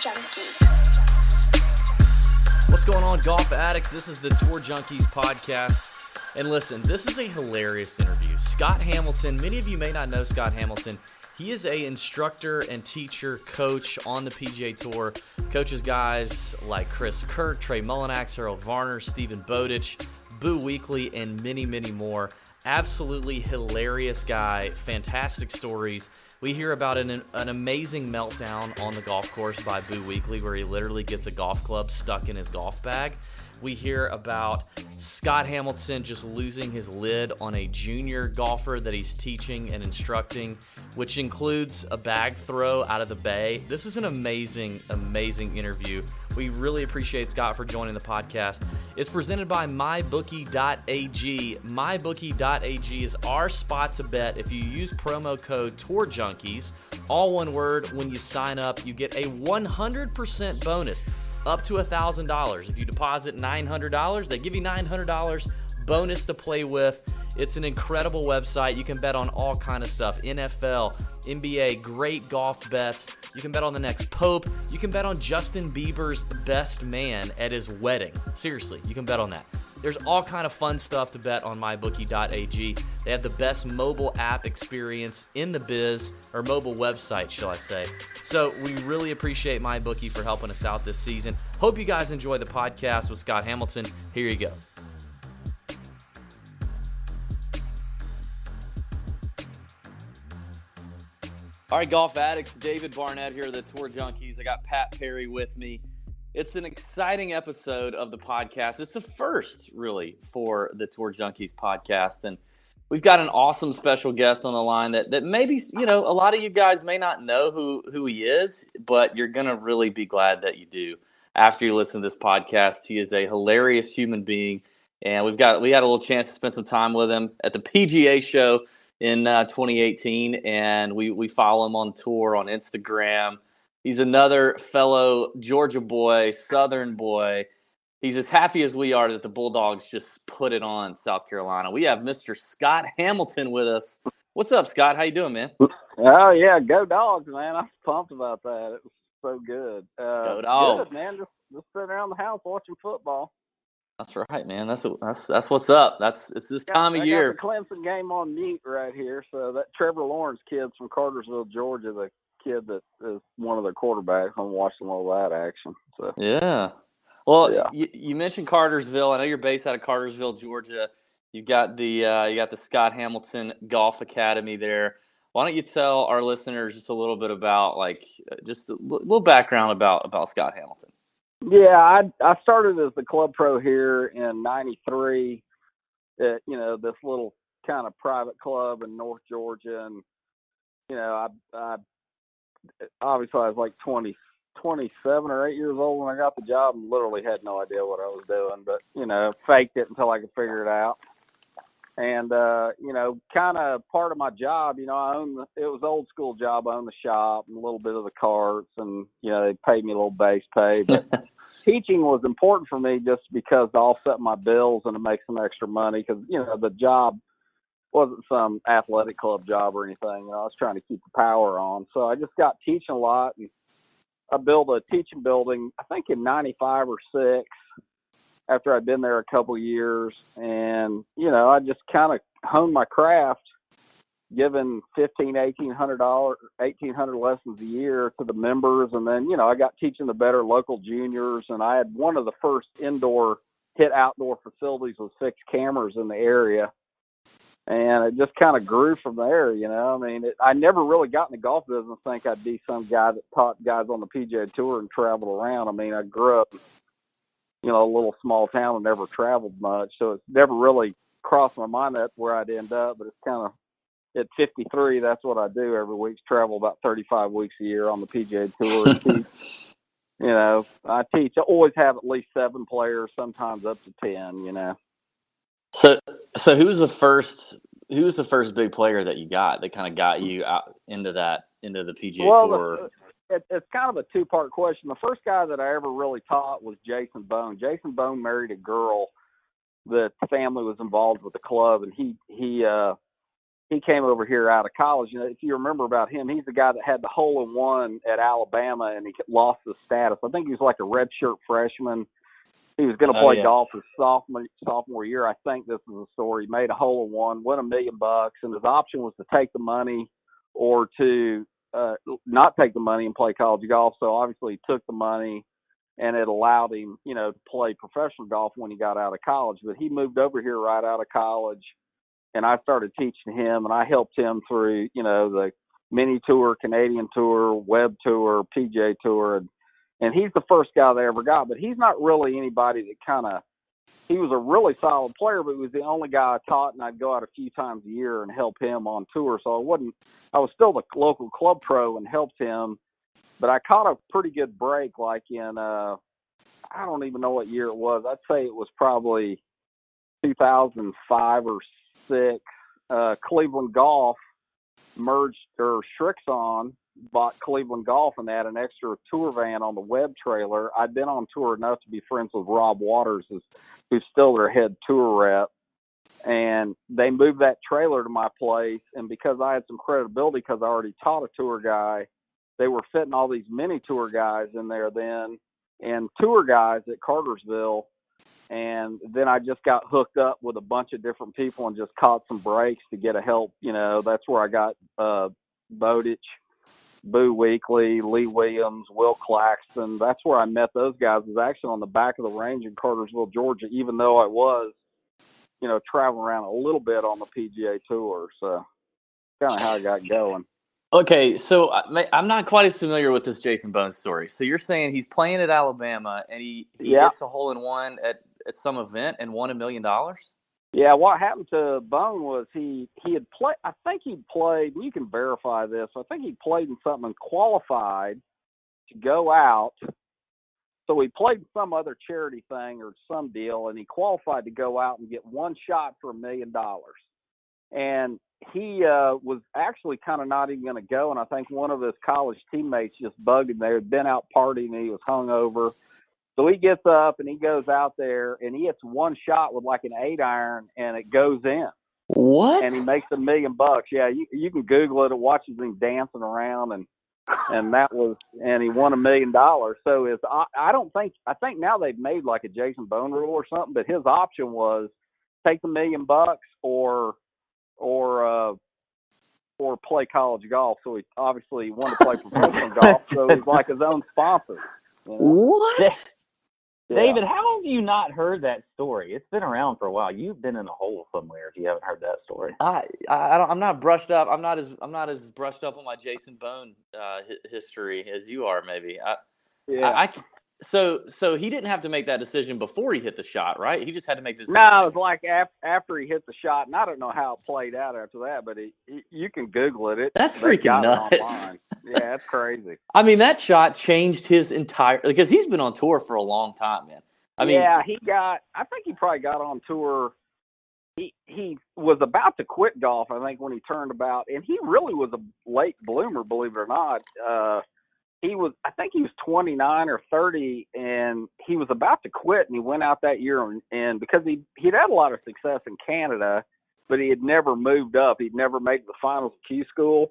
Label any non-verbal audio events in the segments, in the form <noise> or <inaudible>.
Junkies. What's going on, golf addicts? This is the Tour Junkies podcast. And listen, this is a hilarious interview. Scott Hamilton, many of you may not know Scott Hamilton. He is a instructor and teacher coach on the PGA Tour. Coaches guys like Chris Kirk, Trey Mullinax, Harold Varner, Steven Bowditch, Boo Weekley, and many, many more. Absolutely hilarious guy, fantastic stories. We hear about an, an amazing meltdown on the golf course by Boo Weekley, where he literally gets a golf club stuck in his golf bag. We hear about Scott Hamilton just losing his lid on a junior golfer that he's teaching and instructing, which includes a bag throw out of the bay. This is an amazing, amazing interview. We really appreciate Scott for joining the podcast. It's presented by mybookie.ag. Mybookie.ag is our spot to bet. If you use promo code Tour Junkies, all one word, when you sign up, you get a 100% bonus up to $1,000. If you deposit $900, they give you $900 bonus to play with. It's an incredible website. You can bet on all kind of stuff. NFL, NBA, great golf bets. You can bet on the next Pope. You can bet on Justin Bieber's best man at his wedding. Seriously, you can bet on that. There's all kind of fun stuff to bet on mybookie.ag. They have the best mobile app experience in the biz, or mobile website, shall I say. So we really appreciate MyBookie for helping us out this season. Hope you guys enjoy the podcast with Scott Hamilton. Here you go. All right, golf addicts, David Barnett here, the Tour Junkies. I got Pat Perry with me. It's an exciting episode of the podcast. It's the first, really, for the Tour Junkies podcast. And we've got an awesome special guest on the line that, that maybe, you know, a lot of you guys may not know who, who he is, but you're going to really be glad that you do after you listen to this podcast. He is a hilarious human being. And we've got, we had a little chance to spend some time with him at the PGA show in uh, 2018. And we, we follow him on tour on Instagram. He's another fellow Georgia boy, Southern boy. He's as happy as we are that the Bulldogs just put it on South Carolina. We have Mr. Scott Hamilton with us. What's up, Scott? How you doing, man? Oh yeah, go dogs, man! I'm pumped about that. It was so good. Uh, Go Dogs. Good, man. Just, just sitting around the house watching football. That's right, man. That's that's that's what's up. That's it's this Got- time I of got year. the Clemson game on mute right here. So that Trevor Lawrence kid's from Cartersville, Georgia, the kid that is one of their quarterbacks. I'm watching all that action. So Yeah. Well, Yeah. You, you mentioned Cartersville. I know you're based out of Cartersville, Georgia. You got the uh, you got the Scott Hamilton Golf Academy there. Why don't you tell our listeners just a little bit about like uh, just a little background about about Scott Hamilton? Yeah, I I started as the club pro here in '93. At you know this little kind of private club in North Georgia, and you know I I obviously I was like 20, 27 or eight years old when I got the job, and literally had no idea what I was doing, but you know faked it until I could figure it out. And uh, you know, kind of part of my job, you know, I own the, it was old school job. I owned the shop and a little bit of the carts, and you know, they paid me a little base pay, <laughs> but teaching was important for me just because to offset my bills and to make some extra money because you know the job wasn't some athletic club job or anything. You know, I was trying to keep the power on, so I just got teaching a lot, and I built a teaching building. I think in '95 or six. After I'd been there a couple years, and you know, I just kind of honed my craft giving fifteen, eighteen hundred dollars, eighteen hundred lessons a year to the members, and then you know I got teaching the better local juniors, and I had one of the first indoor hit outdoor facilities with six cameras in the area, and it just kind of grew from there. You know, I mean, it, I never really got in the golf business. Think I'd be some guy that taught guys on the PGA Tour and traveled around. I mean, I grew up, you know, a little small town and never traveled much, so it's never really crossed my mind that's where I'd end up, but it's kind of at 53. That's what I do every week. Travel about 35 weeks a year on the PGA Tour. and <laughs> teach, you know, I teach. I always have at least seven players, sometimes up to ten. You know. So, so who was the first? Who was the first big player that you got that kind of got you out into that into the PGA well, Tour? It, it's kind of a two part question. The first guy that I ever really taught was Jason Bohn. Jason Bohn married a girl that the family was involved with the club, and he he uh, he came over here out of college. You know, if you remember about him, he's the guy that had the hole in one at Alabama, and he lost his status. I think he was like a redshirt freshman. He was going to Oh, play yeah. golf his sophomore sophomore year. I think this is the story. He made a hole in one, won a million bucks, and his option was to take the money or to uh, not take the money and play college golf. So obviously, he took the money, and it allowed him, you know, to play professional golf when he got out of college. But he moved over here right out of college, and I started teaching him, and I helped him through, you know, the mini tour, Canadian tour, web tour, PJ tour, and and he's the first guy they ever got. But he's not really anybody that kind of. He was a really solid player, but he was the only guy I taught, and I'd go out a few times a year and help him on tour. So I wasn't. I was still the local club pro and helped him, but I caught a pretty good break, like in uh, I don't even know what year it was. I'd say it was probably 2005 or six. Uh, Cleveland Golf merged or Srixon bought Cleveland Golf and they had an extra tour van on the web trailer. I'd been on tour enough to be friends with Rob Waters, who's, still their head tour rep. And they moved that trailer to my place. And because I had some credibility, because I already taught a tour guy, they were fitting all these mini tour guys in there then and tour guys at Cartersville. And then I just got hooked up with a bunch of different people and just caught some breaks to get a help. You know, that's where I got uh, Bowditch, Boo Weekley, Lee Williams, Will Claxton. That's where I met those guys. Was actually on the back of the range in Cartersville, Georgia, even though I was, you know, traveling around a little bit on the PGA Tour. So kind of how I got going. Okay, so uh, ma- I'm not quite as familiar with this Jason Bohn's story. So you're saying he's playing at Alabama and he, he Yeah. hits a hole in one at, at some event and won a million dollars? Yeah, what happened to Bohn was he he had played. I think he played. You can verify this. I think he played in something and qualified to go out. So he played some other charity thing or some deal, and he qualified to go out and get one shot for a million dollars. And he uh, was actually kind of not even going to go. And I think one of his college teammates just bugged him. They had been out partying, and he was hungover. So he gets up and he goes out there and he hits one shot with like an eight iron and it goes in What? and he makes a million bucks. Yeah, you you can Google it. It watches him dancing around and and that was and he won a million dollars. So is I, I don't think I think now they've made like a Jason Bohn rule or something, but his option was take the million bucks or or uh or play college golf. So he obviously wanted to play <laughs> professional golf. So he's like his own sponsor. you know? what? Yeah. David, how have you not heard that story? It's been around for a while. You've been in a hole somewhere if you haven't heard that story. I, I I don't, I'm not brushed up. I'm not as I'm not as brushed up on my Jason Bohn uh, hi- history as you are. Maybe I, yeah. I, so so he didn't have to make that decision before he hit the shot, right? He just had to make this. No, it was like after, after he hit the shot, and I don't know how it played out after that, but he, you can Google it. it That's freaking nuts. Yeah, that's crazy. <laughs> I mean, that shot changed his entire because he's been on tour for a long time, man. I mean, yeah, he got. I think he probably got on tour. He he was about to quit golf. I think when he turned about, and he really was a late bloomer, believe it or not. Uh, he was. I think he was 29 or 30, and he was about to quit, and he went out that year, and, and because he he'd had a lot of success in Canada, but he had never moved up. He'd never made the finals of Q school.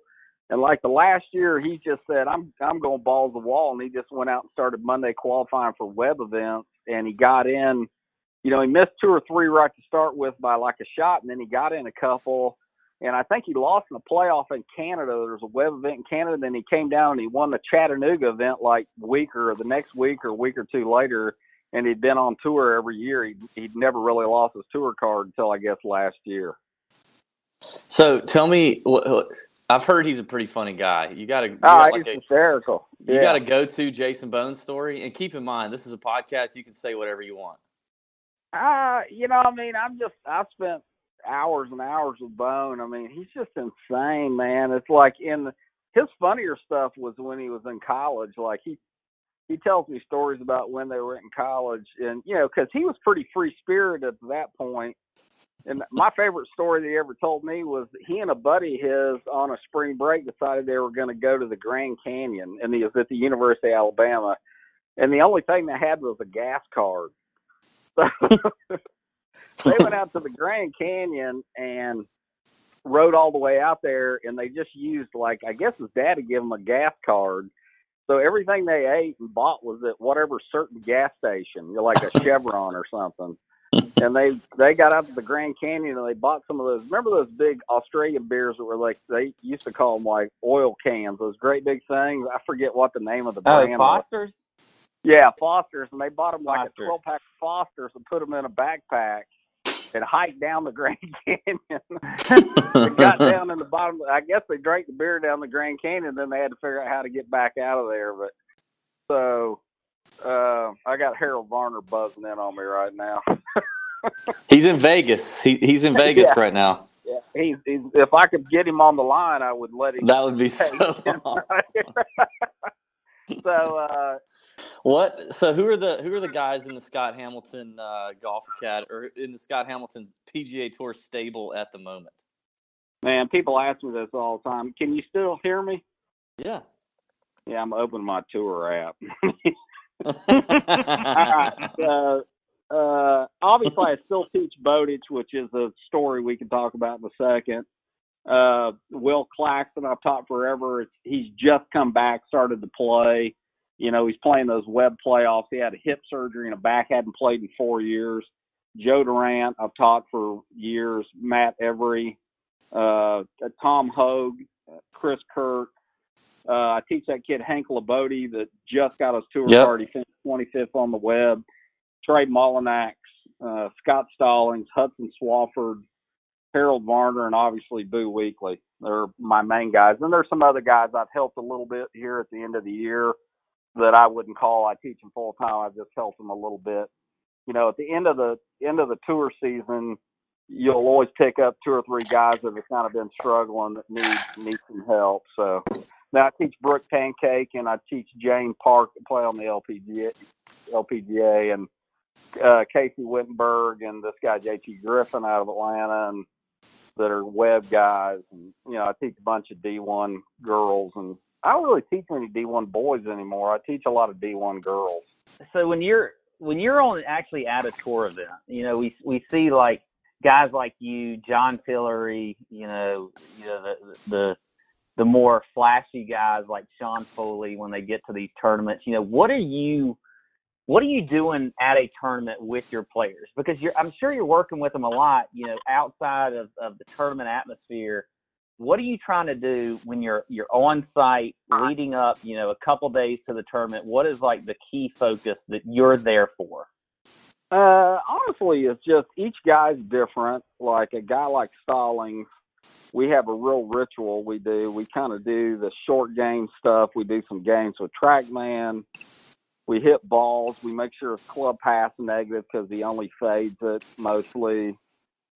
And like the last year, he just said, "I'm I'm going balls the wall," and he just went out and started Monday qualifying for web events, and he got in. You know, he missed two or three right to start with by like a shot, and then he got in a couple. And I think he lost in the playoff in Canada. There was a web event in Canada. Then he came down and he won the Chattanooga event like week or the next week or week or two later. And he'd been on tour every year. He'd, he'd never really lost his tour card until I guess last year. so tell me, I've heard he's a pretty funny guy. You got to, Ah, he's like a, hysterical. you got to go to Jason Bohn story, and keep in mind this is a podcast. You can say whatever you want. Uh, you know, I mean, I'm just I've spent hours and hours with Bohn. I mean, he's just insane, man. It's like in his funnier stuff was when he was in college. Like he he tells me stories about when they were in college, and you know, because he was pretty free spirited at that point. And my favorite story that he ever told me was he and a buddy of his on a spring break decided they were going to go to the Grand Canyon, and he was at the University of Alabama, and the only thing they had was a gas card. So <laughs> they went <laughs> out to the Grand Canyon and rode all the way out there, and they just used like I guess his dad had given him a gas card. So everything they ate and bought was at whatever certain gas station, like a <laughs> Chevron or something. And they they got out to the Grand Canyon and they bought some of those. Remember those big Australian beers that were like they used to call them like oil cans, those great big things. I forget what the name of the Oh, brand. was. Foster's. Yeah, Foster's, and they bought them like a twelve pack of Foster's and put them in a backpack and hiked down the Grand <laughs> Canyon. <laughs> got down in the bottom. I guess they drank the beer down the Grand Canyon. Then they had to figure out how to get back out of there. But so uh, I got Harold Varner buzzing in on me right now. <laughs> He's in Vegas. He, he's in Vegas Yeah. right now. Yeah, he's, he's if I could get him on the line, I would let him. That would be so awesome. so uh, What? So who are the who are the guys in the Scott Hamilton uh, Golf Acad or in the Scott Hamilton PGA Tour stable at the moment? man, people ask me this all the time. Can you still hear me? Yeah. Yeah, I'm opening my tour app. All right. So, uh, obviously, I still teach Bowditch, which is a story we can talk about in a second. Uh, Will Claxton, I've taught forever. It's, he's just come back, started to play. You know, he's playing those web playoffs. He had a hip surgery and a back, hadn't played in four years. Joe Durant, I've taught for years. Matt Every, uh, Tom Hoge, Chris Kirk. Uh, I teach that kid Hank Lebioda that just got his tour Yep. already finished 25th on the web. Trey Mullinax, uh, Scott Stallings, Hudson Swafford, Harold Varner, and obviously Boo Weekley. They're my main guys. And there's some other guys I've helped a little bit here at the end of the year that I wouldn't call I teach them full time. I've just help them a little bit. You know, at the end of the end of the tour season, you'll always pick up two or three guys that have kind of been struggling that need need some help. So now I teach Brooke Pancake and I teach Jane Park to play on the LPGA, LPGA and uh, Casey Wittenberg and this guy JT Griffin out of Atlanta and that are web guys. And you know, I teach a bunch of D1 girls and I don't really teach many D1 boys anymore. I teach a lot of D1 girls. so when you're when you're on actually at a tour event, you know, we we see like guys like you, John Tillery, you know, you know the the the more flashy guys like Sean Foley when they get to these tournaments. You know, what are you what are you doing at a tournament with your players? Because you're I'm sure you're working with them a lot, you know, outside of, of the tournament atmosphere. What are you trying to do when you're you're on site leading up, you know, a couple days to the tournament? What is like the key focus that you're there for? Uh, honestly, it's just each guy's different. Like a guy like Stallings, we have a real ritual we do. We kind of do the short game stuff. We do some games with TrackMan. We hit balls. We make sure his club pass negative because he only fades it mostly.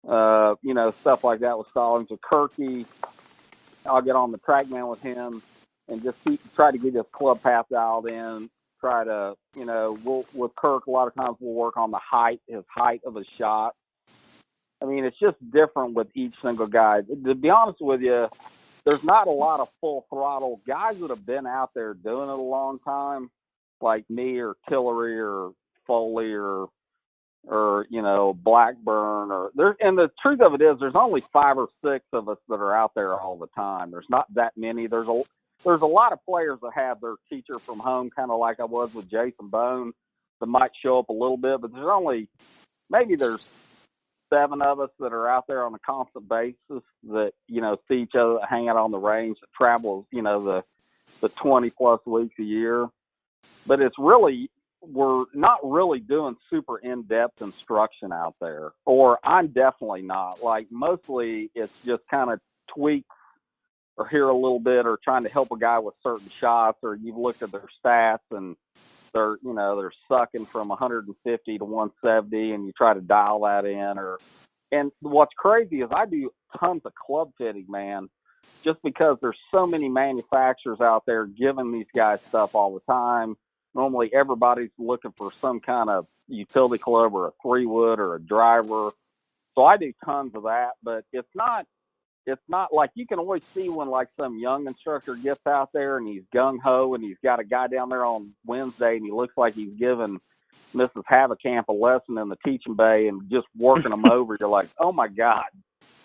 Uh, you know, stuff like that with Stallings. With Kirky, I'll get on the TrackMan with him and just keep, try to get his club path dialed in try to, you know, we'll with Kirk a lot of times we'll work on the height, his height of his shot. I mean, it's just different with each single guy. To be honest with you, there's not a lot of full throttle guys that have been out there doing it a long time, like me or Tillery or Foley or or you know Blackburn or there. And the truth of it is, there's only five or six of us that are out there all the time. There's not that many. There's a there's a lot of players that have their teacher from home, kind of like I was with Jason Bohn, that might show up a little bit, but there's only maybe there's seven of us that are out there on a constant basis that you know see each other, hang out on the range, that travel, you know, the the 20 plus weeks a year. But it's really we're not really doing super in-depth instruction out there, or I'm definitely not. Like mostly, it's just kind of tweaks or here a little bit or trying to help a guy with certain shots or you've looked at their stats and they're you know they're sucking from 150 to 170 and you try to dial that in or and what's crazy is I do tons of club fitting, man, just because there's so many manufacturers out there giving these guys stuff all the time. Normally, everybody's looking for some kind of utility club or a three wood or a driver. So I do tons of that, but it's not it's not like you can always see when like some young instructor gets out there and he's gung ho and he's got a guy down there on Wednesday and he looks like he's giving Mrs. Haverkamp a lesson in the teaching bay and just working them <laughs> over. You're like, oh my god,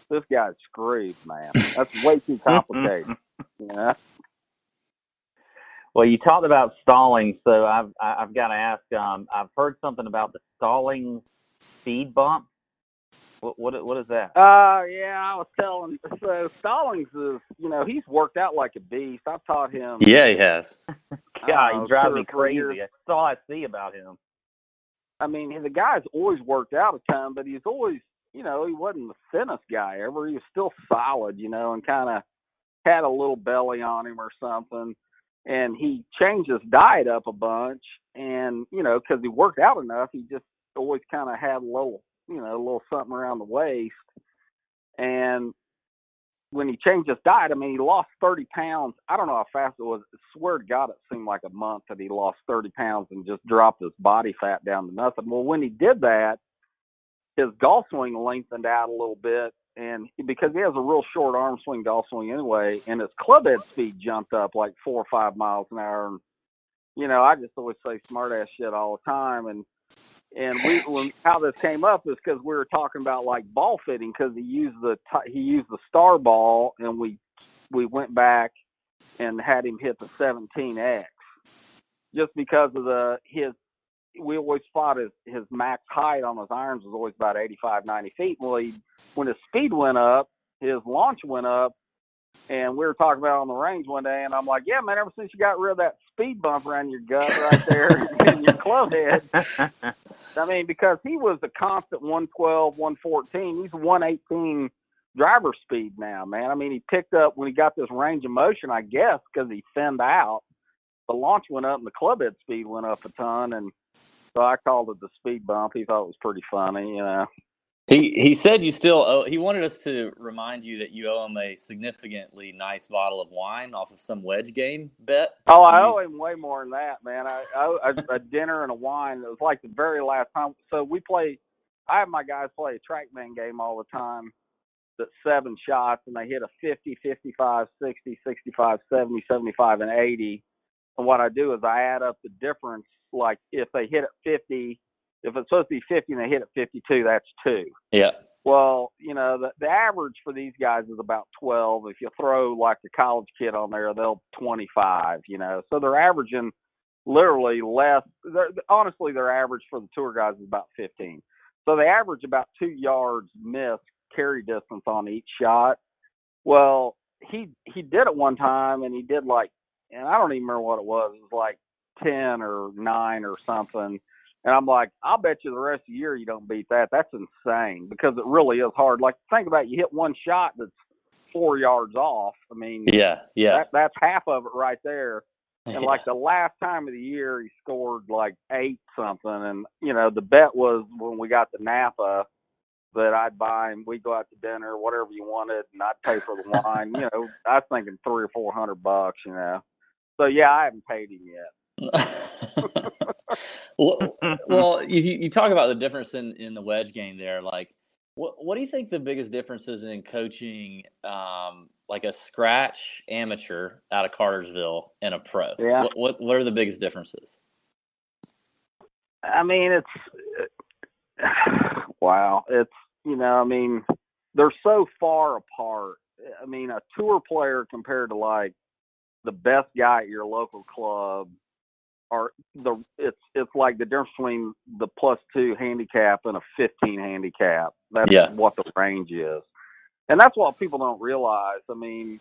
this guy's screwed, man. That's way too <laughs> complicated. yeah. Well, you talked about stalling, so I've I've got to ask. Um, I've heard something about the stalling speed bump. What what what is that? Uh, yeah, I was telling. So Stallings is, you know, he's worked out like a beast. I've taught him. Yeah, he has. <laughs> God, uh, he drives me crazy. years. That's all I see about him. I mean, the guy's always worked out a ton, but he's always, you know, he wasn't the thinnest guy ever. He was still solid, you know, and kind of had a little belly on him or something. And he changed his diet up a bunch, and you know, because he worked out enough, he just always kind of had a little, you know, a little something around the waist. And when he changed his diet, I mean, he lost 30 pounds. I don't know how fast it was. I swear to God, it seemed like a month that he lost 30 pounds and just dropped his body fat down to nothing. Well, when he did that, his golf swing lengthened out a little bit. And because he has a real short arm swing golf swing anyway, and his club head speed jumped up like four or five miles an hour. And, you know, I just always say smart ass shit all the time. And and we when, how this came up is because we were talking about like ball fitting because he used the he used the star ball and we we went back and had him hit the 17x just because of the his we always thought his his max height on his irons was always about 85 90 feet well he when his speed went up his launch went up and we were talking about it on the range one day, and I'm like, "Yeah, man. Ever since you got rid of that speed bump around your gut right there <laughs> in your club head, <laughs> I mean, because he was a constant 112, 114. He's 118 driver speed now, man. I mean, he picked up when he got this range of motion, I guess, because he thinned out. The launch went up and the club head speed went up a ton, and so I called it the speed bump. He thought it was pretty funny, you know. He he said you still owe. He wanted us to remind you that you owe him a significantly nice bottle of wine off of some wedge game bet. Oh, I owe him way more than that, man. I, I owe a, a dinner and a wine. It was like the very last time. So we play. I have my guys play a trackman game all the time. That's seven shots, and they hit a 50, 55, 60, 65, 70, 75, and 80. And what I do is I add up the difference. Like if they hit at 50, if it's supposed to be 50 and they hit at 52, that's two. Yeah. Well, you know, the the average for these guys is about 12. If you throw like a college kid on there, they'll 25, you know. So they're averaging literally less. They're, honestly, their average for the tour guys is about 15. So they average about 2 yards missed carry distance on each shot. Well, he he did it one time and he did like and I don't even remember what it was. It was like 10 or 9 or something. And I'm like, I'll bet you the rest of the year you don't beat that. That's insane because it really is hard. Like, think about it, you hit one shot that's four yards off. I mean, Yeah. Yeah. that, that's half of it right there. And Yeah. like the last time of the year, he scored like eight something. And, you know, the bet was when we got to Napa that I'd buy him, we'd go out to dinner, whatever you wanted, and I'd pay for the wine. you know, I was thinking three or four hundred bucks, you know. So, yeah, I haven't paid him yet. <laughs> well, <laughs> well, you, you talk about the difference in, in the wedge game there. Like, what what do you think the biggest difference is in coaching, um, like a scratch amateur out of Cartersville and a pro? Yeah. What, what what are the biggest differences? I mean, it's <sighs> wow. It's you know, I mean, they're so far apart. I mean, a tour player compared to like the best guy at your local club are the it's it's like the difference between the plus two handicap and a fifteen handicap. That's Yeah. what the range is. And that's what people don't realize. I mean,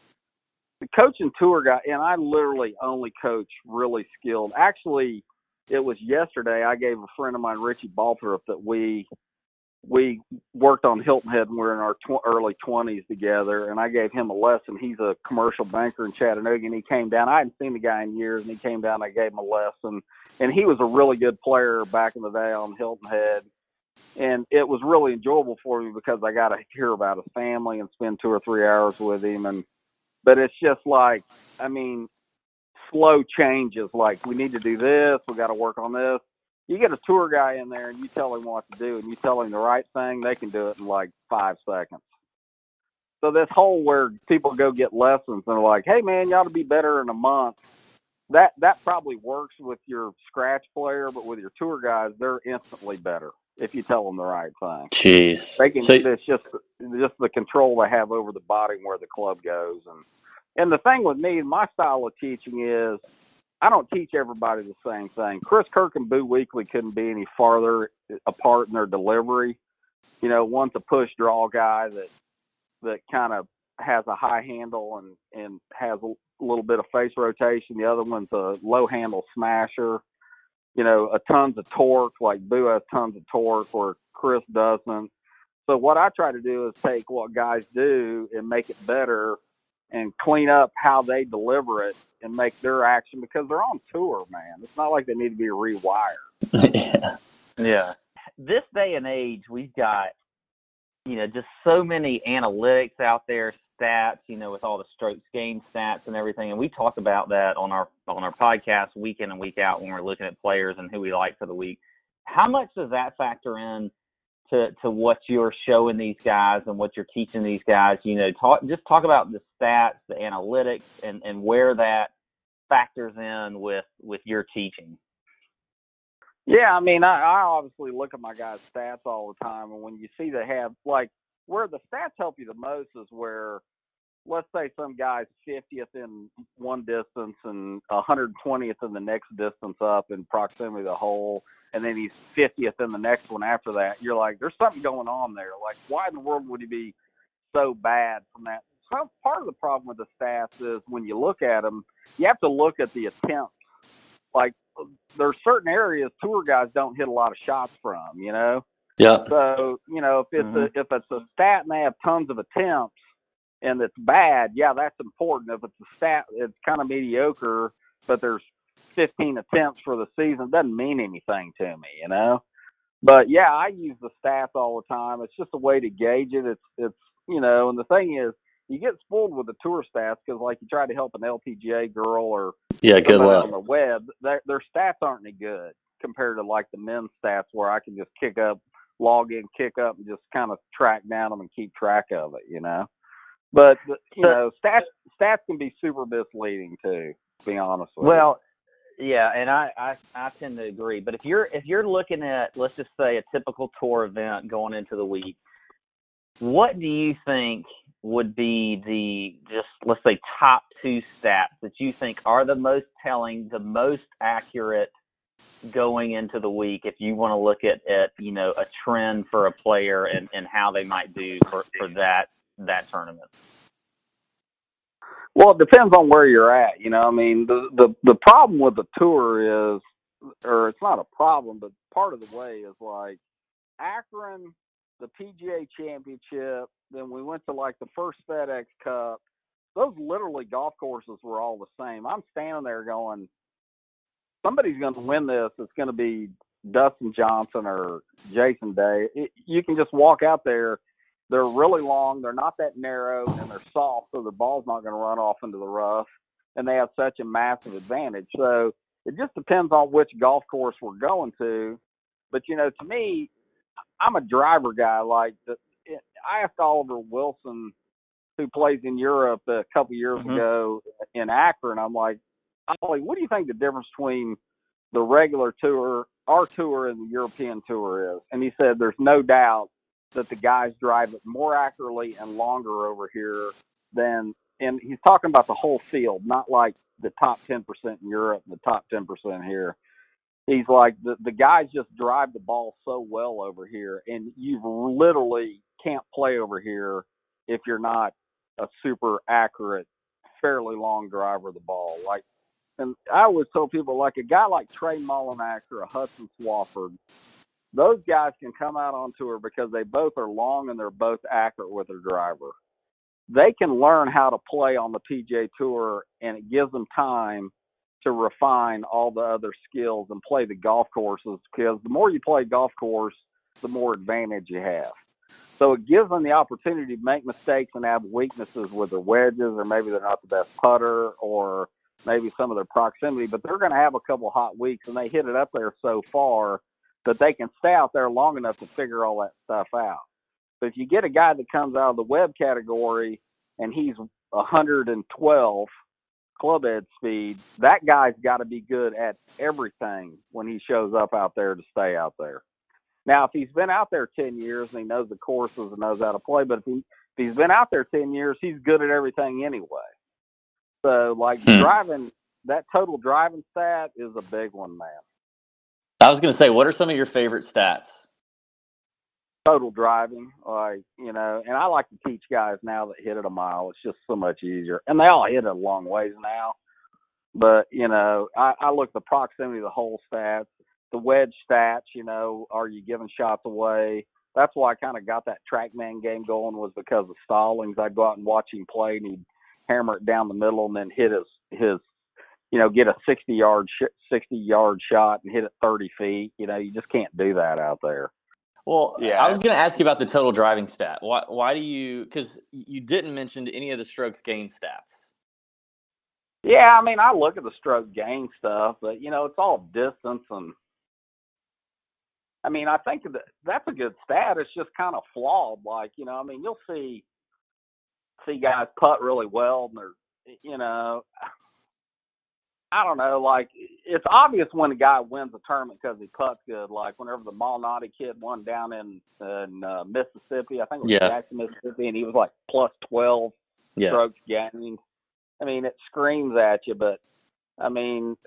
the coaching tour guy and I literally only coach really skilled. Actually, it was yesterday I gave a friend of mine, Richie Balthrop, that we we worked on Hilton Head when we were in our tw- early twenties together, and I gave him a lesson. He's a commercial banker in Chattanooga, and he came down. I hadn't seen the guy in years, and he came down. I gave him a lesson, and he was a really good player back in the day on Hilton Head. and it was really enjoyable for me because I got to hear about his family and spend two or three hours with him. And but it's just like, I mean, slow changes. Like we need to do this, we got to work on this. You get a tour guy in there and you tell him what to do, and you tell him the right thing, they can do it in like five seconds. So this whole where people go get lessons and they're like, "Hey man, you ought to be better in a month." That that probably works with your scratch player, but with your tour guys, they're instantly better if you tell them the right thing. Jeez. They can. So- it's just just the control they have over the body and where the club goes, and and the thing with me, my style of teaching is I don't teach everybody the same thing. Chris Kirk and Boo Weekley couldn't be any farther apart in their delivery. You know, one's a push draw guy that that kind of has a high handle and and has a little bit of face rotation. The other one's a low handle smasher. You know, a tons of torque. Like Boo has tons of torque, where Chris doesn't. So what I try to do is take what guys do and make it better, and clean up how they deliver it and make their action because they're on tour, man. It's not like they need to be rewired. <laughs> yeah. Yeah. This day and age, we've got, you know, just so many analytics out there, stats, you know, with all the strokes gained stats and everything. And we talk about that on our on our podcast week in and week out when we're looking at players and who we like for the week. How much does that factor in to, to what you're showing these guys and what you're teaching these guys? You know, talk just talk about the stats, the analytics and, and where that factors in with with your teaching. Yeah, I mean, I, I obviously look at my guys' stats all the time, and when you see they have like where the stats help you the most is where, let's say, some guy's 50th in one distance and 120th in the next distance up in proximity to the hole, and then he's 50th in the next one after that. You're like, there's something going on there. Like, why in the world would he be so bad from that? Some part of the problem with the stats is when you look at them, you have to look at the attempts. Like there's certain areas tour guys don't hit a lot of shots from, you know. Yeah. So you know if it's Mhm. a if it's a stat and they have tons of attempts and it's bad, yeah, that's important. If it's a stat, it's kind of mediocre, but there's 15 attempts for the season, doesn't mean anything to me, you know. But yeah, I use the stats all the time. It's just a way to gauge it. It's it's you know, and the thing is, you get spoiled with the tour stats because like you try to help an LPGA girl or Yeah. Good luck. on the web, their, their stats aren't any good compared to like the men's stats where I can just kick up, log in, kick up, and just kind of track down them and keep track of it, you know. But you know, stats stats can be super misleading too. To be honest with Well, yeah, and I, I I tend to agree. But if you're if you're looking at let's just say a typical tour event going into the week, what do you think would be the just let's say top two stats that you think are the most telling, the most accurate going into the week if you want to look at, at you know a trend for a player and, and how they might do for, for that that tournament. Well, it depends on where you're at. You know, I mean, the the the problem with the tour is, or it's not a problem, but part of the way is like Akron, the PGA Championship. Then we went to like the first FedEx Cup. Those literally golf courses were all the same. I'm standing there going, somebody's going to win this. It's going to be Dustin Johnson or Jason Day. It, you can just walk out there they're really long, they're not that narrow, and they're soft, so the ball's not going to run off into the rough. And they have such a massive advantage. So it just depends on which golf course we're going to. But you know, to me, I'm a driver guy. Like the, I asked Oliver Wilson, who plays in Europe a couple years Mhm. ago in Akron. I'm like, Ollie, what do you think the difference between the regular tour, our tour, and the European tour is? And he said, there's no doubt that the guys drive it more accurately and longer over here than and he's talking about the whole field, not like the top ten percent in Europe and the top ten percent here. He's like the the guys just drive the ball so well over here and you literally can't play over here if you're not a super accurate, fairly long driver of the ball. Like and I always tell people like a guy like Trey Mullinax or a Hudson Swafford, those guys can come out on tour because they both are long and they're both accurate with their driver. They can learn how to play on the PJ Tour, and it gives them time to refine all the other skills and play the golf courses. Because the more you play golf course, the more advantage you have. So it gives them the opportunity to make mistakes and have weaknesses with their wedges, or maybe they're not the best putter, or maybe some of their proximity. But they're going to have a couple hot weeks, and they hit it up there so far that they can stay out there long enough to figure all that stuff out. But if you get a guy that comes out of the web category and he's 112 club head speed, that guy's got to be good at everything when he shows up out there to stay out there. Now, if he's been out there 10 years and he knows the courses and knows how to play, but if, he, if he's been out there 10 years, he's good at everything anyway. So, like, Hmm. driving, that total driving stat is a big one, man. I was going to say, what are some of your favorite stats? total driving, like you know, and I like to teach guys now that hit it a mile. It's just so much easier, and they all hit it a long ways now. But you know, I, I look at the proximity of the hole stats, the wedge stats. You know, are you giving shots away? That's why I kind of got that TrackMan game going was because of Stallings. I'd go out and watch him play, and he'd hammer it down the middle and then hit his his, you know, get a sixty yard sh- sixty yard shot and hit it thirty feet. You know, you just can't do that out there. Well, Yeah. I was going to ask you about the total driving stat. Why, why do you, because you didn't mention any of the strokes gain stats. Yeah, I mean, I look at the stroke gain stuff, but you know, it's all distance and. I mean, I think that that's a good stat. It's just kind of flawed. Like, you know, I mean, you'll see see guys putt really well, and they're, you know, I don't know. Like, it's obvious when a guy wins a tournament because he putts good. Like, whenever the Malnati kid won down in in uh, Mississippi, I think it was Yeah. Jackson, Mississippi, and he was like plus twelve strokes gained. I mean, it screams at you, but I mean,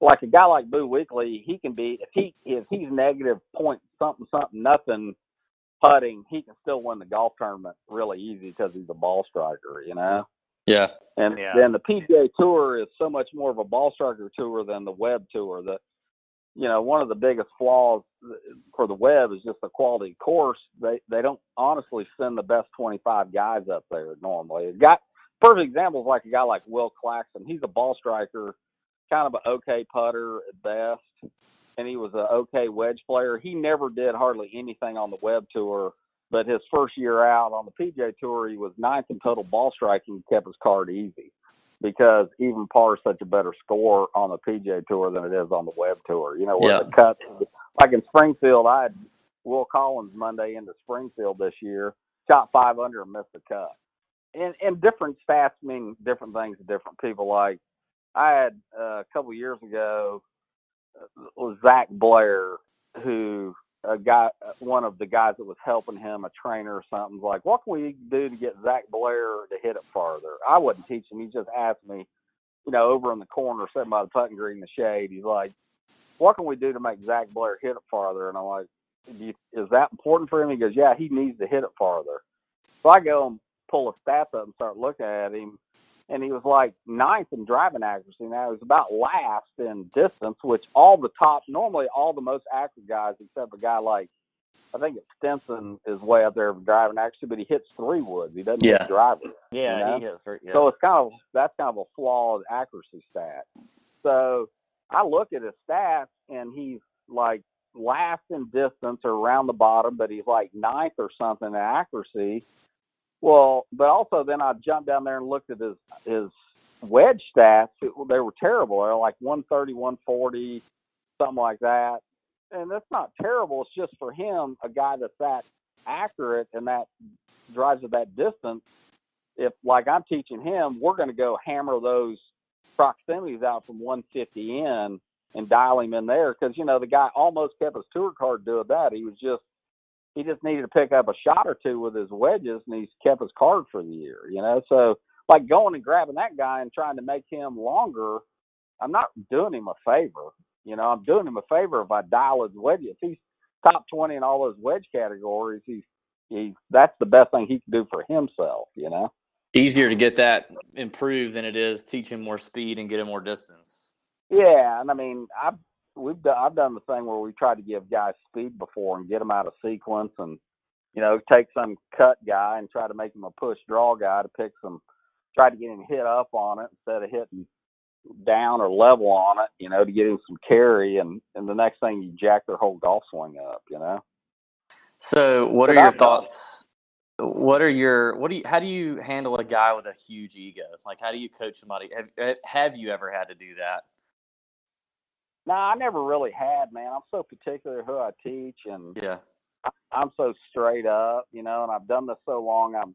like a guy like Boo Weekley, he can be if he if he's negative point something something nothing putting, he can still win the golf tournament really easy because he's a ball striker, you know. Yeah. And Yeah. then the PGA Tour is so much more of a ball striker tour than the Web Tour. That you know, one of the biggest flaws for the Web is just the quality of course. They they don't honestly send the best 25 guys up there normally. A guy, perfect example is like a guy like Will Claxton. He's a ball striker, kind of an okay putter at best, and he was an okay wedge player. He never did hardly anything on the Web Tour but his first year out on the PJ Tour, he was ninth in total ball striking. Kept his card easy because even par is such a better score on the PJ Tour than it is on the Web Tour. You know, where Yeah. the cuts, like in Springfield, I had Will Collins Monday into Springfield this year, shot five under and missed the cut. And and different stats mean different things to different people. Like I had uh, a couple years ago uh, was Zach Blair, who a guy, one of the guys that was helping him, a trainer or something, was like, "What can we do to get Zach Blair to hit it farther?" I wouldn't teach him. He just asked me, you know, over in the corner, sitting by the putting green in the shade. He's like, "What can we do to make Zach Blair hit it farther?" And I'm like, "Is that important for him?" He goes, "Yeah, he needs to hit it farther." So I go and pull his stats up and start looking at him, and he was like ninth in driving accuracy. Now he's about last in distance, which all the top, normally all the most accurate guys, except a guy like I think it's Stinson is way up there for driving accuracy, but he hits three woods. He doesn't Yeah. hit drivers. Yeah, you know? he hits her. Yeah. So it's kind of that's kind of a flawed accuracy stat. So I look at his stats and he's like last in distance or around the bottom, but he's like ninth or something in accuracy. Well, but also then I jumped down there and looked at his his wedge stats. It, they were terrible. They're like 130, 140, something like that. And that's not terrible. It's just for him, a guy that's that accurate and that drives at that distance if like I'm teaching him, we're going to go hammer those proximities out from 150 in and dial him in there because you know the guy almost kept his tour card doing that. He was just he just needed to pick up a shot or two with his wedges, and he's kept his card for the year. You know, so like going and grabbing that guy and trying to make him longer, I'm not doing him a favor. You know, I'm doing him a favor if I dial his wedges. If he's top 20 in all those wedge categories, he's he that's the best thing he can do for himself. You know. Easier to get that improved than it is teach him more speed and get him more distance. Yeah, and I mean, I've we've done, I've done the thing where we tried to give guys speed before and get them out of sequence, and you know, take some cut guy and try to make him a push draw guy to pick some, try to get him hit up on it instead of hitting down or level on it, you know, to get him some carry, and and the next thing you jack their whole golf swing up, you know. So, what But are your I've thoughts? What are your what do you how do you handle a guy with a huge ego? Like, how do you coach somebody? Have have you ever had to do that? Nah, I never really had, man. I'm so particular who I teach, and Yeah. I- I'm so straight up, you know. And I've done this so long. I'm,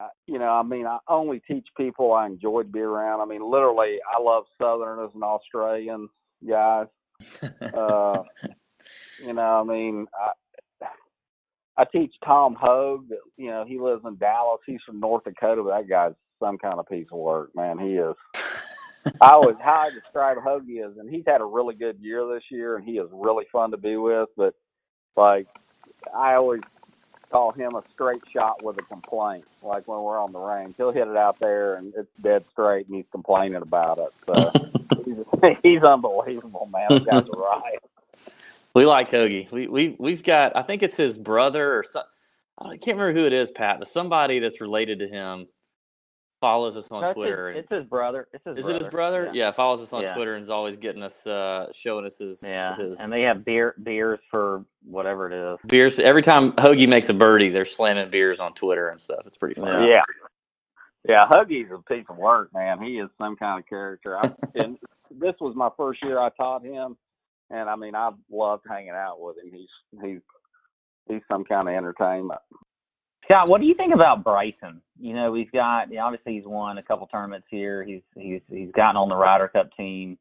I, you know, I mean, I only teach people I enjoy to be around. I mean, literally, I love Southerners and Australians, guys. <laughs> Uh, you know, I mean, I, I teach Tom Hoge. You know, he lives in Dallas. He's from North Dakota, but that guy's some kind of piece of work, man. He is. I was how I describe Hoge is, and he's had a really good year this year, and he is really fun to be with. But like, I always call him a straight shot with a complaint. Like when we're on the range, he'll hit it out there, and it's dead straight, and he's complaining about it. So <laughs> he's, he's unbelievable, man. That guy's a riot. <laughs> We like Hoagie. We we we've got. I think it's his brother or some. I can't remember who it is, Pat, but somebody that's related to him follows us on No, Twitter. His, it's his brother. It's his is brother. it his brother? Yeah. follows us on Yeah. Twitter and is always getting us, uh, showing us his, Yeah, his and they have beer beers for whatever it is. beers. Every time Hoagie makes a birdie, they're slamming beers on Twitter and stuff. It's pretty fun. Yeah. Yeah. Yeah, Hoagie's a piece of work, man. He is some kind of character. I, and <laughs> this was my first year I taught him, and I mean, I've loved hanging out with him. He's he's he's some kind of entertainment. Scott, what do you think about Bryson? You know, he's got obviously he's won a couple tournaments here. He's he's he's gotten on the Ryder Cup team.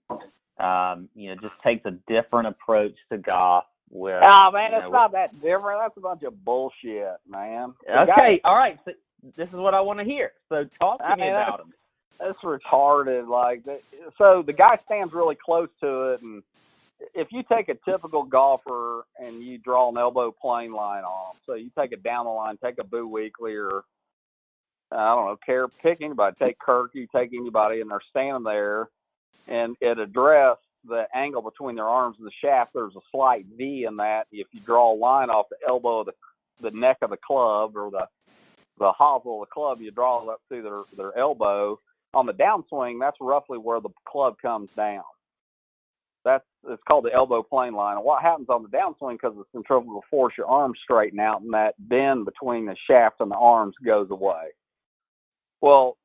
Um, you know, just takes a different approach to golf. With Oh man, you it's know, not that different. That's a bunch of bullshit, man. The guy- Okay, all right. So this is what I want to hear. So talk to I me mean, about him. that's retarded. Like, so the guy stands really close to it, and if you take a typical golfer and you draw an elbow plane line 'em, so you take it down the line, take a Boo Weekley or I don't know, care pick anybody, take Kirk, you take anybody, and they're standing there, and at address the angle between their arms and the shaft, there's a slight V in that. If you draw a line off the elbow of the the neck of the club or the the hosel of the club, you draw it up through their their elbow. On the downswing, that's roughly where the club comes down. It's called the elbow plane line. And what happens on the downswing because of centrifugal force, your arms straighten out, and that bend between the shaft and the arms goes away. Well,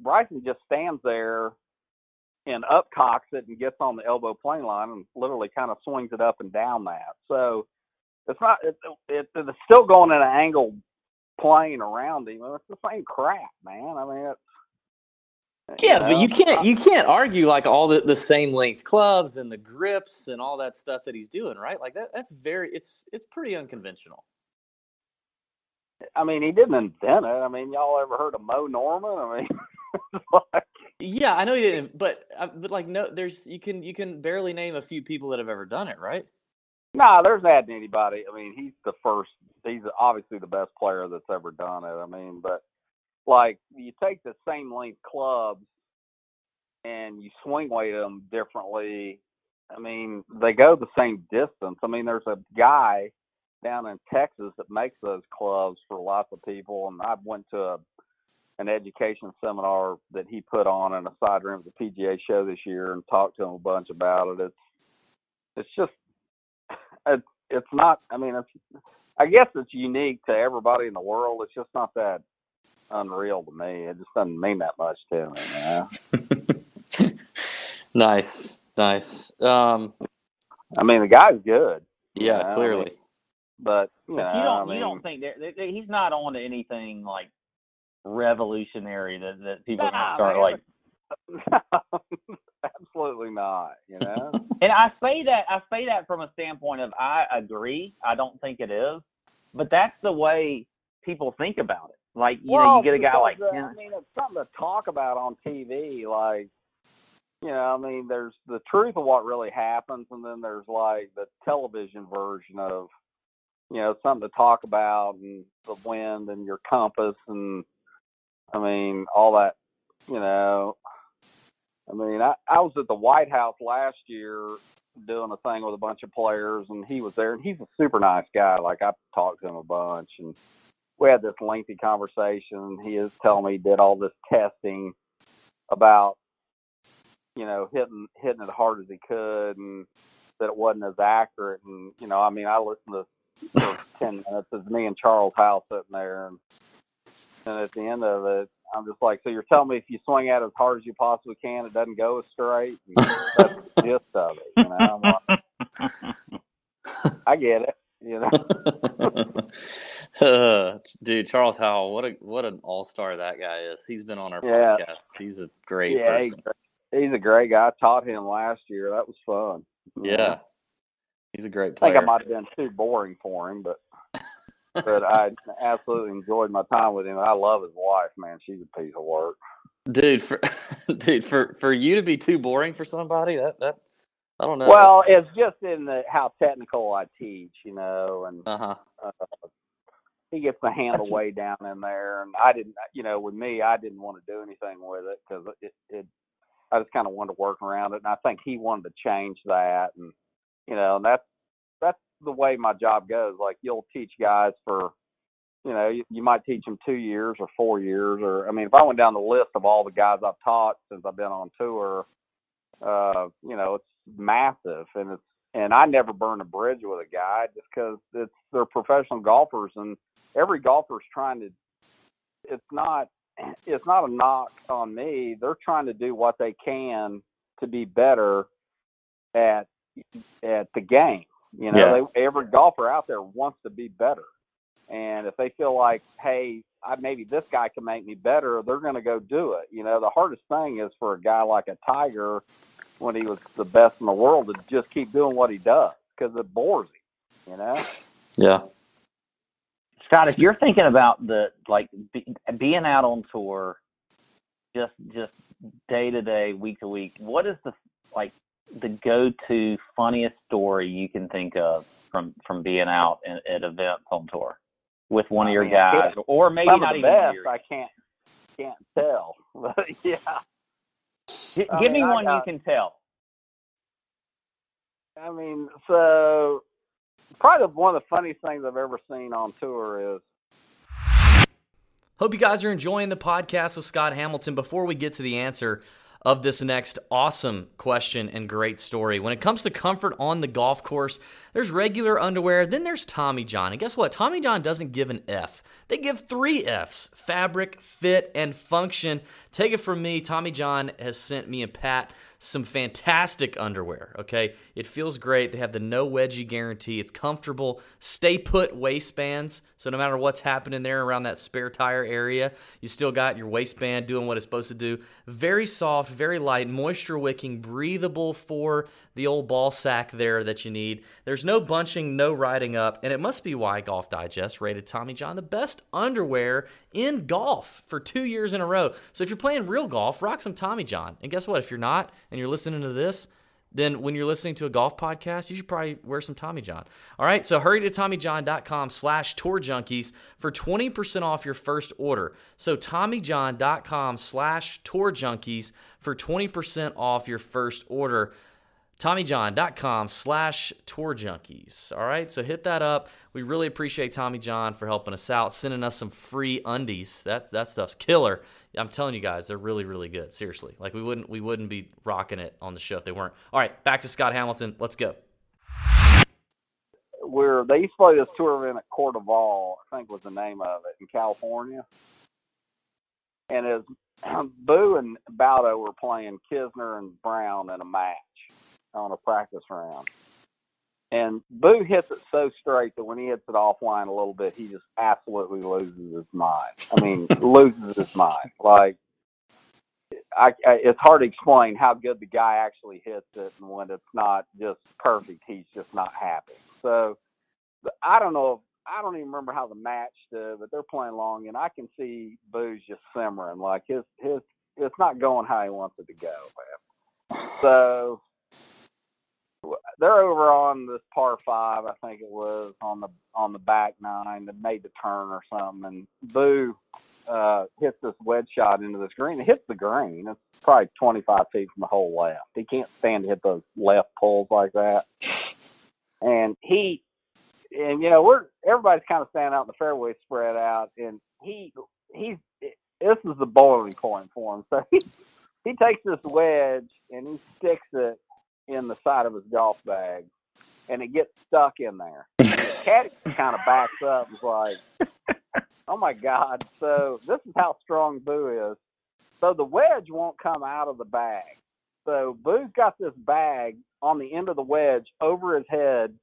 Bryson just stands there and upcocks it and gets on the elbow plane line and literally kind of swings it up and down that. So it's not it, it, it's still going in an angle plane around him. It's the same crap, man. I mean, it's Yeah, but you can't you can't argue like all the, the same length clubs and the grips and all that stuff that he's doing, right? Like that that's very it's it's pretty unconventional. I mean, he didn't invent it. I mean, y'all ever heard of Mo Norman? I mean, <laughs> like, Yeah, I know he didn't, but uh, but like no, there's you can you can barely name a few people that have ever done it, right? nah, there's not anybody. I mean, he's the first. He's obviously the best player that's ever done it. I mean, but like you take the same length clubs and you swing weight them differently. I mean, they go the same distance. I mean, there's a guy down in Texas that makes those clubs for lots of people, and I went to a, an education seminar that he put on in a side room at the PGA show this year, and talked to him a bunch about it. It's it's just <sighs> it's it's not. I mean, it's I guess it's unique to everybody in the world. It's just not that unreal to me. It just doesn't mean that much to me. Man. <laughs> Nice, nice. Um, I mean, the guy's good. you yeah, know, clearly. but you know, you don't I mean, you don't think that that- that he's not on to anything like revolutionary that that people are Nah, gonna start man. like <laughs> absolutely not. You know, <laughs> And I say that I say that from a standpoint of I agree. I don't think it is, but that's the way people think about it. Like you know, you get a guy like uh, him. I mean, it's something to talk about on TV. Like, you know, I mean, there's the truth of what really happens, and then there's like the television version of, you know, something to talk about, and the wind, and your compass, and I mean, all that. You know, I mean, I I was at the White House last year doing a thing with a bunch of players, and he was there, and he's a super nice guy. Like I talked to him a bunch, and we had this lengthy conversation. He is telling me he did all this testing about, you know, hitting hitting it hard as he could, and that it wasn't as accurate. And you know, I mean, I listened to for <laughs> ten minutes. It's me and Charles Howell sitting there, and and at the end of it, I'm just like, so you're telling me if you swing at it as hard as you possibly can, it doesn't go as straight? And that's the gist of it, you know. I'm like, <laughs> I get it, you know. <laughs> Uh, dude, Charles Howell, what a what an all star that guy is. He's been on our Yeah. podcast. He's a great yeah, he's, person. he's a great guy. I taught him last year. That was fun. Yeah, he's a great player. I think. I might have been too boring for him, but but I absolutely enjoyed my time with him. I love his wife, man. She's a piece of work. dude, for <laughs> dude, for for you to be too boring for somebody, that that I don't know. Well, it's just in the how technical I teach, you know, and uh huh. uh, he gets the handle way down in there. And I didn't, you know, with me, I didn't want to do anything with it because it, it, I just kind of wanted to work around it. And I think he wanted to change that. And, you know, and that's, that's the way my job goes. Like you'll teach guys for, you know, you, you might teach them two years or four years. Or, I mean, if I went down the list of all the guys I've taught since I've been on tour, uh, you know, it's massive and it's, and I never burn a bridge with a guy just because it's they're professional golfers and every golfer's trying to. It's not <clears throat> it's not a knock on me. They're trying to do what they can to be better at at the game. You know, Yeah. they, every golfer out there wants to be better, and if they feel like, hey, I, maybe this guy can make me better, they're going to go do it. You know, the hardest thing is for a guy like a Tiger when he was the best in the world to just keep doing what he does because it bores him. You know. Yeah. Scott, if you're thinking about the like be, being out on tour, just just day to day, week to week, what is the like the go to funniest story you can think of from from being out at, at events on tour with one of your I mean, I guys, or maybe Some not of the even best I can't can't tell, <laughs> but yeah. Gi- I Give me mean, I one got- you can tell. I mean, so probably one of the funniest things I've ever seen on tour is Hope you guys are enjoying the podcast with Scott Hamilton. Before we get to the answer of this next awesome question and great story, when it comes to comfort on the golf course, there's regular underwear, then there's Tommy John. And guess what? Tommy John doesn't give an F. They give three Fs fabric, fit, and function. Take it from me, Tommy John has sent me and Pat some fantastic underwear, okay? It feels great. They have the no wedgie guarantee. It's comfortable, stay put waistbands. So no matter what's happening there around that spare tire area, you still got your waistband doing what it's supposed to do. Very soft, very light, moisture wicking, breathable for the old ball sack there that you need. There's no bunching, no riding up, and it must be why Golf Digest rated Tommy John the best underwear in golf for two years in a row. So if you're playing real golf, rock some Tommy John. And guess what? If you're not and you're listening to this, then when you're listening to a golf podcast, you should probably wear some Tommy John. All right, so hurry to TommyJohn.com slash tour junkies for 20% off your first order. So TommyJohn.com slash tour junkies for 20% off your first order. TommyJohn.com slash tour junkies. All right, so hit that up. We really appreciate Tommy John for helping us out, sending us some free undies. That that stuff's killer. I'm telling you guys, they're really, really good. Seriously. Like we wouldn't we wouldn't be rocking it on the show if they weren't. All right, back to Scott Hamilton. Let's go. we're they used to play this tour event at CordeValle, I think was the name of it in California. And as <clears throat> Boo and Baldo were playing Kisner and Brown in a match on a practice round. And Boo hits it so straight that when he hits it offline a little bit, he just absolutely loses his mind. I mean, <laughs> loses his mind. Like, I, I, it's hard to explain how good the guy actually hits it, and when it's not just perfect, he's just not happy. So, I don't know. I don't even remember how the match stood, but they're playing long, and I can see Boo's just simmering. Like his his it's not going how he wants it to go, man. So they're over on this par five, I think it was on the on the back nine that made the turn or something, and Boo uh, hits this wedge shot into this green. It hits the green. It's probably 25 feet from the hole left. He can't stand to hit those left pulls like that. And he, and you know, we're everybody's kind of standing out in the fairway, spread out, and he, he's this is the boiling point for him. So he, he takes this wedge and he sticks it in the side of his golf bag, and it gets stuck in there. the <laughs> caddy kind of backs up and is like, "Oh my god!" So this is how strong Boo is. So the wedge won't come out of the bag. So Boo's got this bag on the end of the wedge over his head.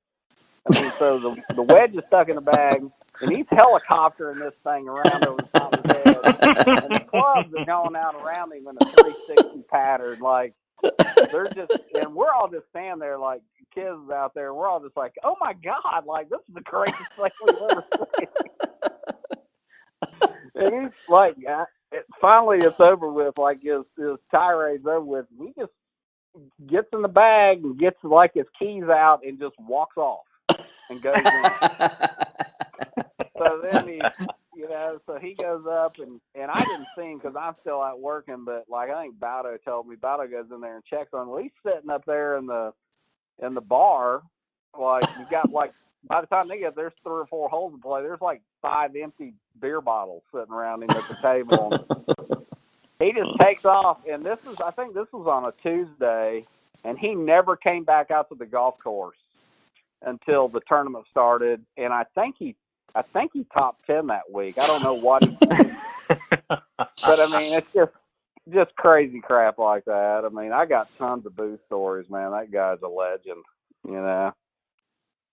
I mean, so the the wedge is stuck in the bag, and he's helicoptering this thing around over the top of his head, and the clubs are going out around him in a 360 pattern, like they're just, and we're all just standing there like kids out there. We're all just like, "Oh my god! Like this is the greatest thing we've ever seen." <laughs> and he's like, uh, it, finally, it's over with. Like his his tirade's over with. He just gets in the bag and gets like his keys out and just walks off and goes in. <laughs> so then he, you know, so he goes up and and I didn't see him because I'm still out working, but like I think Baldo told me, Baldo goes in there and checks on. Well, he's sitting up there in the in the bar, like you got like by the time they get there's three or four holes to play. There's like five empty beer bottles sitting around him at the table. <laughs> he just takes off, and this is I think this was on a Tuesday, and he never came back out to the golf course until the tournament started, and I think he I think he top ten that week. I don't know what he <laughs> but I mean it's just just crazy crap like that. I mean, I got tons of booth stories, man. That guy's a legend, you know.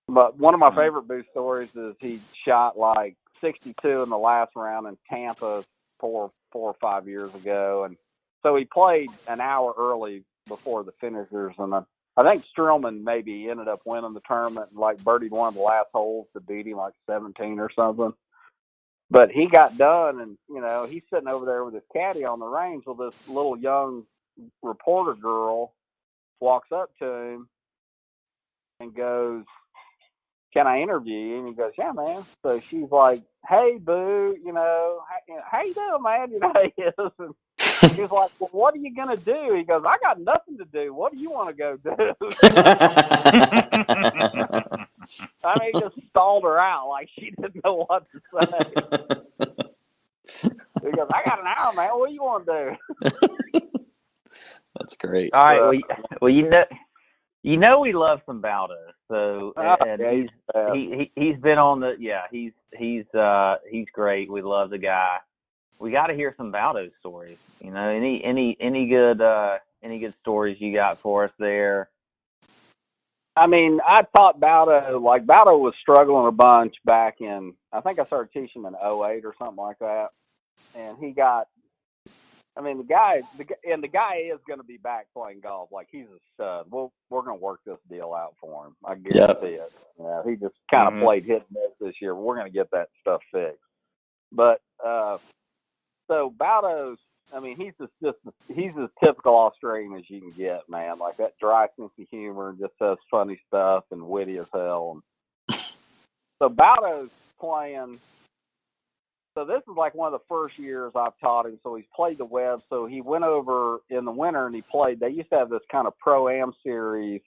But one of my mm-hmm. favorite booth stories is he shot like 62 in the last round in Tampa four four or five years ago, and so he played an hour early before the finishers, and I, I think Streelman maybe ended up winning the tournament, and like birdied one of the last holes to beat him like 17 or something. But he got done, and you know he's sitting over there with his caddy on the range. Well, this little young reporter girl walks up to him and goes, "Can I interview you?" And he goes, "Yeah, man." So she's like, "Hey, Boo, you know, how, how you doing, man? You know he is." <laughs> And <laughs> she's like, "Well, what are you gonna do?" He goes, "I got nothing to do. What do you want to go do?" <laughs> I mean, he just stalled her out like she didn't know what to say. he goes, "I got an hour, man. What do you want to do?" That's great. All right. Well, you- well, you know, you know, we love some Baldo. So, Oh, and he's he's the best. he, he he's been on the yeah. He's he's uh he's great. We love the guy. We got to hear some Baldo stories. You know, any any any good uh any good stories you got for us there? I mean, I taught Baldo like Baldo was struggling a bunch back in. I think I started teaching him in '08 or something like that, and he got. I mean, the guy, the gu- and the guy is going to be back playing golf. Like he's a stud. We'll we're going to work this deal out for him. I guarantee it. You know, he just kind of Mhm. played hit and miss this year. We're going to get that stuff fixed. But uh so Baldo's. I mean, he's just, just he's as typical Australian as you can get, man. Like that dry sense of humor and just says funny stuff and witty as hell. And so Baldo's playing. So this is like one of the first years I've taught him. So he's played the web. So he went over in the winter and he played. They used to have this kind of pro am series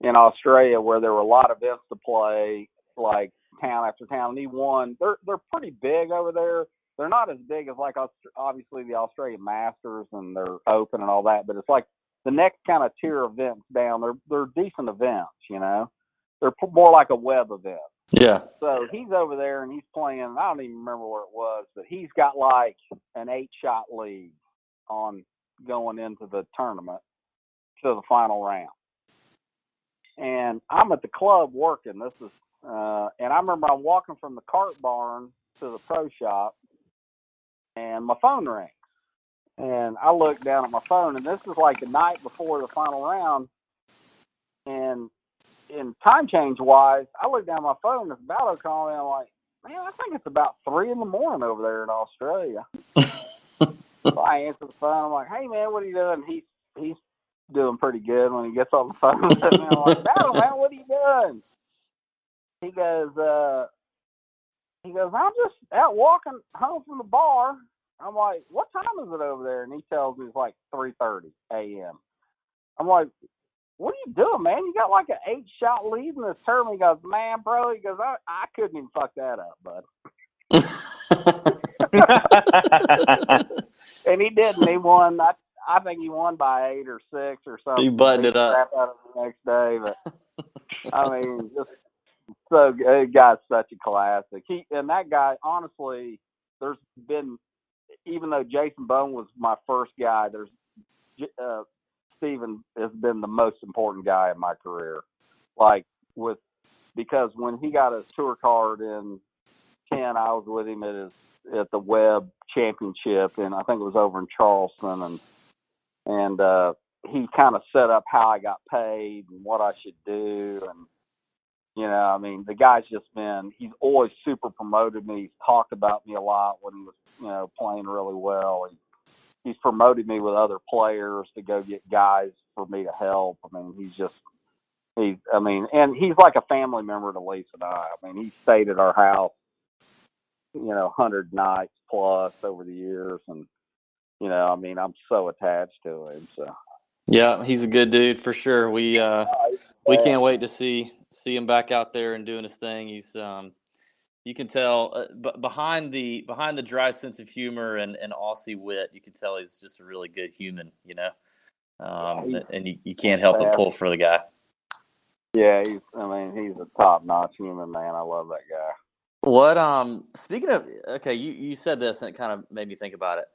in Australia where there were a lot of events to play, like town after town. And he won. They're they're pretty big over there they're not as big as like obviously the Australian Masters and they're open and all that, but it's like the next kind of tier events down. They're they're decent events, you know. They're more like a web event. Yeah. So he's over there and he's playing. I don't even remember where it was, but he's got like an eight shot lead on going into the tournament to the final round. And I'm at the club working. This is, uh, and I remember I'm walking from the cart barn to the pro shop, and my phone rings. And I look down at my phone, and this is like the night before the final round. And in time change wise, I look down at my phone, and it's Baldo calling me. I'm like, man, I think it's about three in the morning over there in Australia. <laughs> so I answer the phone. I'm like, hey man, what are you doing? He's he's doing pretty good when he gets on the phone me. I'm like, Baldo, man, what are you doing? He goes, uh, he goes, I'm just out walking home from the bar. I'm like, what time is it over there? And he tells me it's like 3:30 a.m. I'm like, what are you doing, man? You got like an eight shot lead in this tournament. He goes, man, bro. He goes, I, I couldn't even fuck that up, bud. <laughs> and he didn't. He won. I, I think he won by eight or six or something. He buttoned Beat it up. out of the next day, but I mean, just so that guy's such a classic. He and that guy, honestly, there's been even though Jason Bohn was my first guy, there's uh, Steven has been the most important guy in my career. Like with because when he got his tour card in ten, I was with him at his at the Web Championship, and I think it was over in Charleston, and and uh, he kind of set up how I got paid and what I should do, and you know, I mean, the guy's just been, he's always super promoted me. He's talked about me a lot when he was, you know, playing really well. He, he's promoted me with other players to go get guys for me to help. I mean, he's just, he's, I mean, and he's like a family member to Lisa and I. I mean, he stayed at our house, you know, 100 nights plus over the years. And, you know, I mean, I'm so attached to him. So, yeah, he's a good dude for sure. We, uh, we can't wait to see see him back out there and doing his thing. He's um, you can tell uh, b- behind the behind the dry sense of humor and, and Aussie wit, you can tell he's just a really good human, you know. Um, yeah, and you, you can't help but pull for the guy. Yeah, he's. I mean, he's a top notch human man. I love that guy. What um speaking of okay, you, you said this and it kind of made me think about it.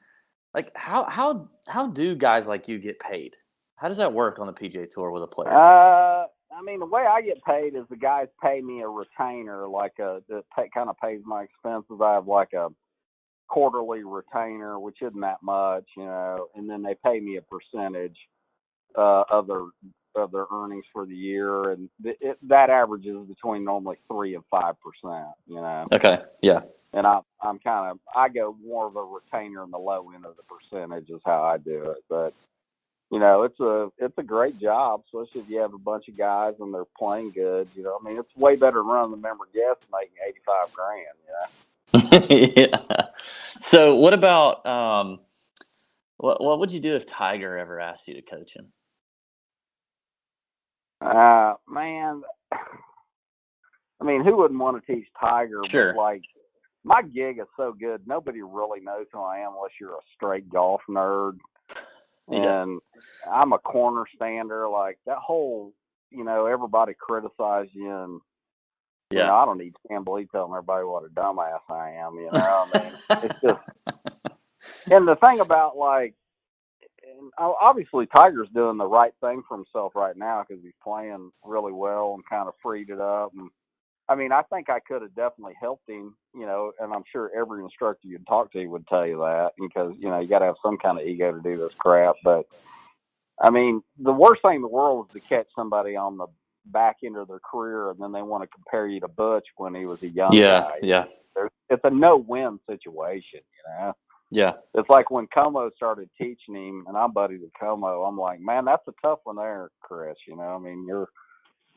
Like how how how do guys like you get paid? How does that work on the PGA Tour with a player? Uh, I mean, the way I get paid is the guys pay me a retainer, like a that pay, kind of pays my expenses. I have like a quarterly retainer, which isn't that much, you know, and then they pay me a percentage uh, of their of their earnings for the year, and th- it, that averages between normally three and five percent, you know. Okay. Yeah. And I'm I'm kind of I go more of a retainer in the low end of the percentage is how I do it, but you know, it's a it's a great job, especially if you have a bunch of guys and they're playing good. You know, I mean, it's way better than running the member guest making eighty five grand. You know? <laughs> yeah. So, what about um, what what would you do if Tiger ever asked you to coach him? Uh, man, <sighs> I mean, who wouldn't want to teach Tiger? Sure. But like, my gig is so good, nobody really knows who I am unless you're a straight golf nerd Yeah. and I'm a corner stander. Like that whole, you know, everybody criticize you, and you Yeah. know, I don't need Chamblee telling everybody what a dumbass I am. You know, I mean, it's just. <laughs> And the thing about like, and obviously Tiger's doing the right thing for himself right now because he's playing really well and kind of freed it up. And I mean, I think I could have definitely helped him, you know, and I'm sure every instructor you'd talk to would tell you that because, you know, you got to have some kind of ego to do this crap. But I mean, the worst thing in the world is to catch somebody on the back end of their career and then they want to compare you to Butch when he was a young Yeah. guy. Yeah. There's, it's a no win situation, you know. Yeah. It's like when Como started teaching him, and I'm buddies with Como. I'm like, man, that's a tough one there, Chris. You know, I mean, you're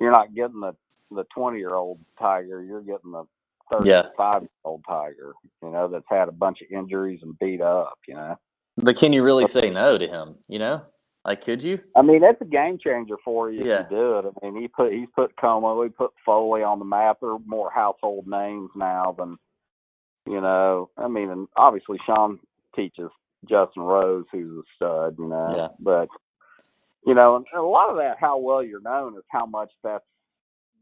you're not getting the the 20 year old Tiger, you're getting the 35 year old Tiger. You know, that's had a bunch of injuries and beat up. You know, But can you really say no to him? You know, like could you? I mean, that's a game changer for you Yeah. if you do it. I mean, he put he's put Como, he put Foley on the map. They're more household names now than you know. I mean, and obviously Sean teaches Justin Rose, who's a stud. You know, Yeah. but you know, and a lot of that, how well you're known, is how much that's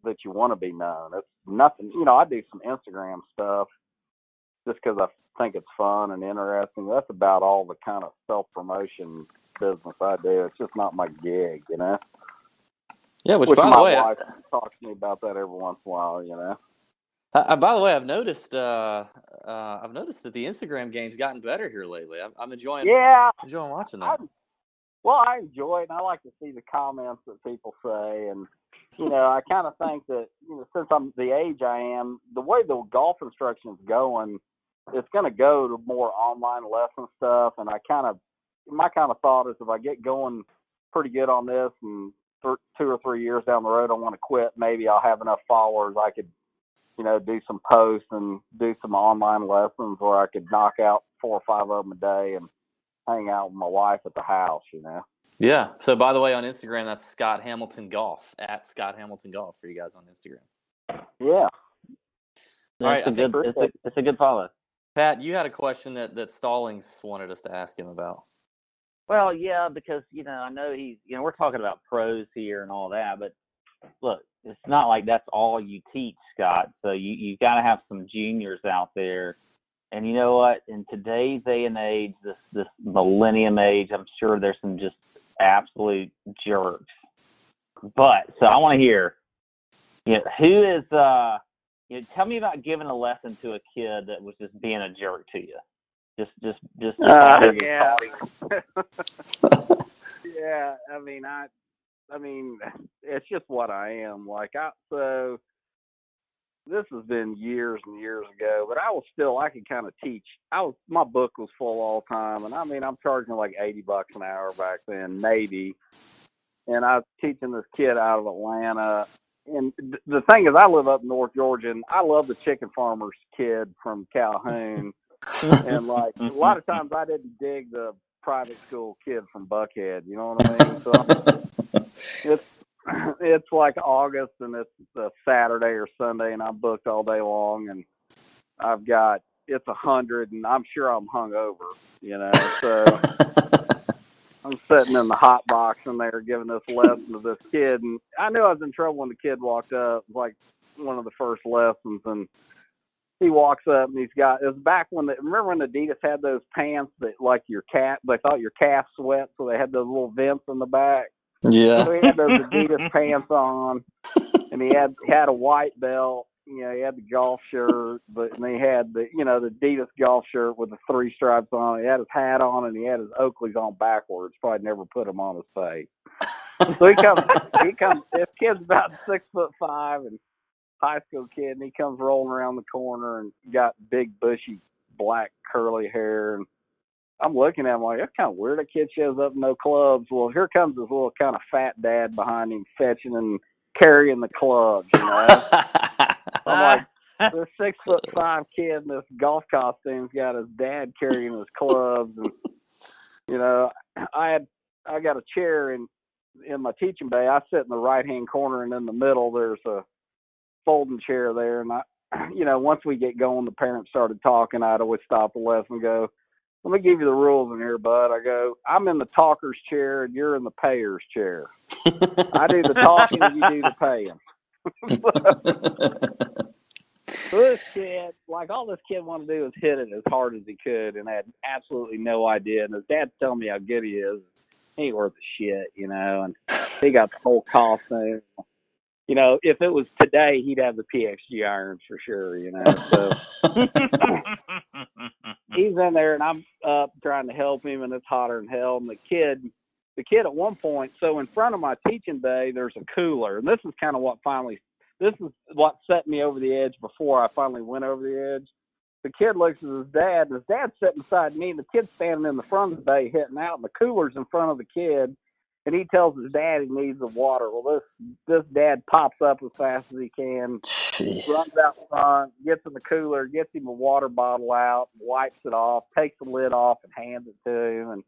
that you want to be known. It's nothing. You know, I do some Instagram stuff just because I think it's fun and interesting. That's about all the kind of self promotion business I do. It's just not my gig, you know. Yeah. Which, Which by my the way, I, wife talks to me about that every once in a while, you know. I, by the way, I've noticed. Uh, uh, I've noticed that the Instagram game's gotten better here lately. I'm, I'm enjoying Yeah, enjoying watching I, that. well, I enjoy it, and I like to see the comments that people say, and you know, I kind of think that you know, since I'm the age I am, the way the golf instruction is going, it's going to go to more online lesson stuff, and I kind of, my kind of thought is if I get going pretty good on this, and th- two or three years down the road, I want to quit, maybe I'll have enough followers I could, you know, do some posts and do some online lessons where I could knock out four or five of them a day and hang out with my wife at the house, you know. Yeah. So, by the way, on Instagram, that's Scott Hamilton Golf at Scott Hamilton Golf for you guys on Instagram. Yeah. All right, it's a good it's a, it's a good follow. Pat, you had a question that that Stallings wanted us to ask him about. Well, yeah, because you know I know he's you know we're talking about pros here and all that, but look, it's not like that's all you teach, Scott. So you you got to have some juniors out there. And you know what? In today's day and age, this this millennium age, I'm sure there's some just absolute jerks. But so I want to hear, you know, who is uh, you know, tell me about giving a lesson to a kid that was just being a jerk to you. Just just just Uh, yeah. <laughs> yeah, I mean, I, I mean, it's just what I am. Like I, so this has been years and years ago, but I was still, I could kind of teach. I was, my book was full all the time, and I mean, I'm charging like eighty bucks an hour back then, maybe. And I was teaching this kid out of Atlanta. And th- the thing is, I live up in North Georgia, and I love the chicken farmer's kid from Calhoun. <laughs> and like a lot of times, I didn't dig the private school kid from Buckhead. You know what I mean? So <laughs> it's <laughs> it's like August and it's a Saturday or Sunday, and I'm booked all day long, and I've got it's a hundred, and I'm sure I'm hungover. You know, so <laughs> I'm sitting in the hot box and they're giving this lesson to this kid, and I knew I was in trouble when the kid walked up. Like one of the first lessons, and he walks up and he's got it was back when the remember when Adidas had those pants that like your cat they thought your calf sweat, so they had those little vents in the back. So yeah. he had those Adidas <laughs> pants on, and he had had a white belt. You know, he had the golf shirt, but and he had the you know the Adidas golf shirt with the three stripes on. He had his hat on, and he had his Oakleys on backwards. Probably never put them on his face. So he comes, he comes. This kid's about six foot five and high school kid, and he comes rolling around the corner and got big bushy black curly hair and I'm looking at him like that's kind of weird. A kid shows up no clubs. Well, here comes this little kind of fat dad behind him, fetching and carrying the clubs. You know, <laughs> I'm like this six foot five kid in this golf costume's got his dad carrying his clubs, and you know, I had I got a chair in in my teaching bay. I sit in the right hand corner, and in the middle there's a folding chair there. And I, <clears throat> you know, once we get going, the parents started talking. I'd always stop the lesson and go, let me give you the rules in here, bud. I go, I'm in the talker's chair and you're in the payer's chair. I do the talking and you do the paying. <laughs> This kid, like all this kid wanted to do was hit it as hard as he could and had absolutely no idea. And his dad's telling me how good he is. He ain't worth a shit, you know, and he got the whole costume. You know, if it was today, he'd have the PXG irons for sure, you know. So <laughs> he's in there and I'm up trying to help him and it's hotter than hell and the kid the kid at one point so in front of my teaching bay there's a cooler and this is kind of what finally this is what set me over the edge before I finally went over the edge. The kid looks at his dad and his dad's sitting beside me and the kid's standing in the front of the bay hitting out and the cooler's in front of the kid and he tells his dad he needs the water. Well this this dad pops up as fast as he can Jeez. runs out front, gets in the cooler, gets him a water bottle out, wipes it off, takes the lid off, and hands it to him. And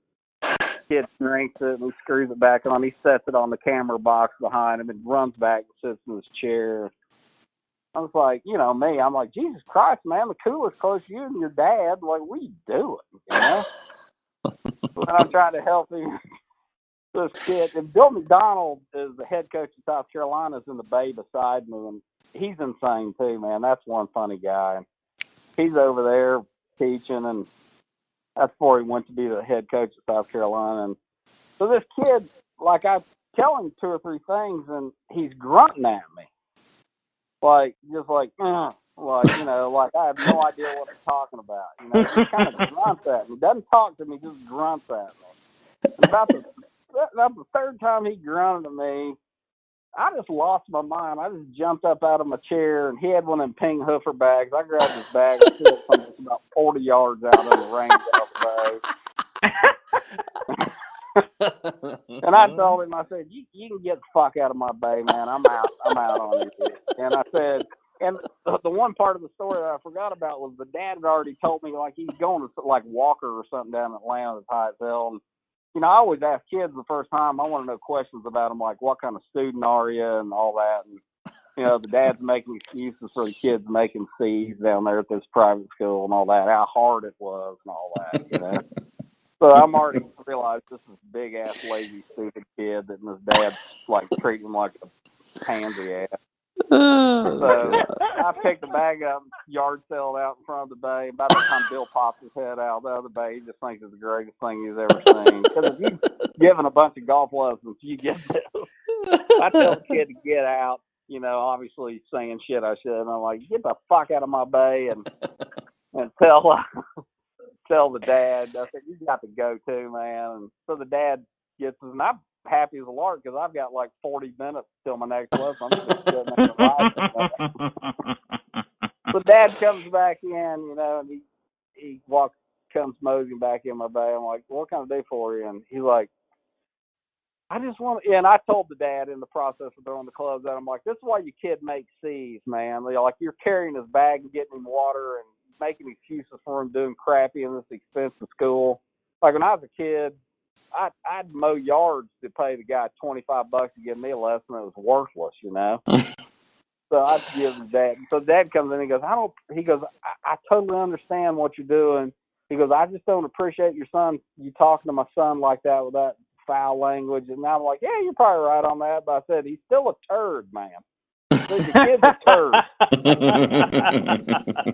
kid drinks it and screws it back on. He sets it on the camera box behind him and runs back and sits in his chair. I was like, you know, me, I'm like, Jesus Christ, man, the cooler's close to you and your dad. Like, what are you doing? You know? and I'm trying to help him. This kid, and Bill McDonald is the head coach of South Carolina, is in the bay beside me, and he's insane too, man. That's one funny guy. He's over there teaching, and that's before he went to be the head coach of South Carolina. And so this kid, like I tell him two or three things, and he's grunting at me, like just like, uh, like you know, like I have no <laughs> idea what I'm talking about. You know, he kind of grunts at me. Doesn't talk to me, just grunts at me. And about the about the third time he grunted at me, I just lost my mind. I just jumped up out of my chair, and he had one of them ping hoofer bags. I grabbed his bag and threw it from about 40 yards out of the range off the bay. <laughs> And I told him, I said, you, you can get the fuck out of my bay, man. I'm out. I'm out on you. And I said, and the, the one part of the story that I forgot about was the dad had already told me, like, he's going to, like, Walker or something down in Atlanta that's high as hell. And, you know, I always ask kids the first time, I want to know questions about them, like, what kind of student are you and all that. And, you know, the dad's making excuses for the kids making C's down there at this private school and all that, how hard it was and all that, you know. <laughs> so I'm already realized this is big ass lazy stupid kid that his dad's like treating him like a pansy ass. So I picked the bag up, yard sale out in front of the bay. By the time Bill pops his head out the other bay, he just thinks it's the greatest thing he's ever seen. Because if you've given a bunch of golf lessons, you get this. I tell the kid to get out, you know, obviously saying shit I should, and I'm like, get the fuck out of my bay and and tell uh, <laughs> tell the dad. I said, you got to go too, man. And so the dad gets, and I'm happy as a lark because I've got like 40 minutes till my next lesson. I'm just sitting there. <laughs> So dad comes back in, you know, and he he walks, comes moseying back in my bay. I'm like, what can I do for you? And he's like, I just want and I told the dad in the process of throwing the clubs out, I'm like, this is why your kid makes C's, man. Like you're carrying his bag and getting him water and making excuses for him doing crappy in this expensive school. Like when I was a kid, I'd, I'd mow yards to pay the guy 25 bucks to give me a lesson that was worthless, you know? <laughs> so I'd give him dad. So dad comes in and he goes, I don't, he goes, I, I totally understand what you're doing. He goes, I just don't appreciate your son, you talking to my son like that with that foul language. And I'm like, yeah, you're probably right on that. But I said, he's still a turd, man. The kid's a turd. <laughs>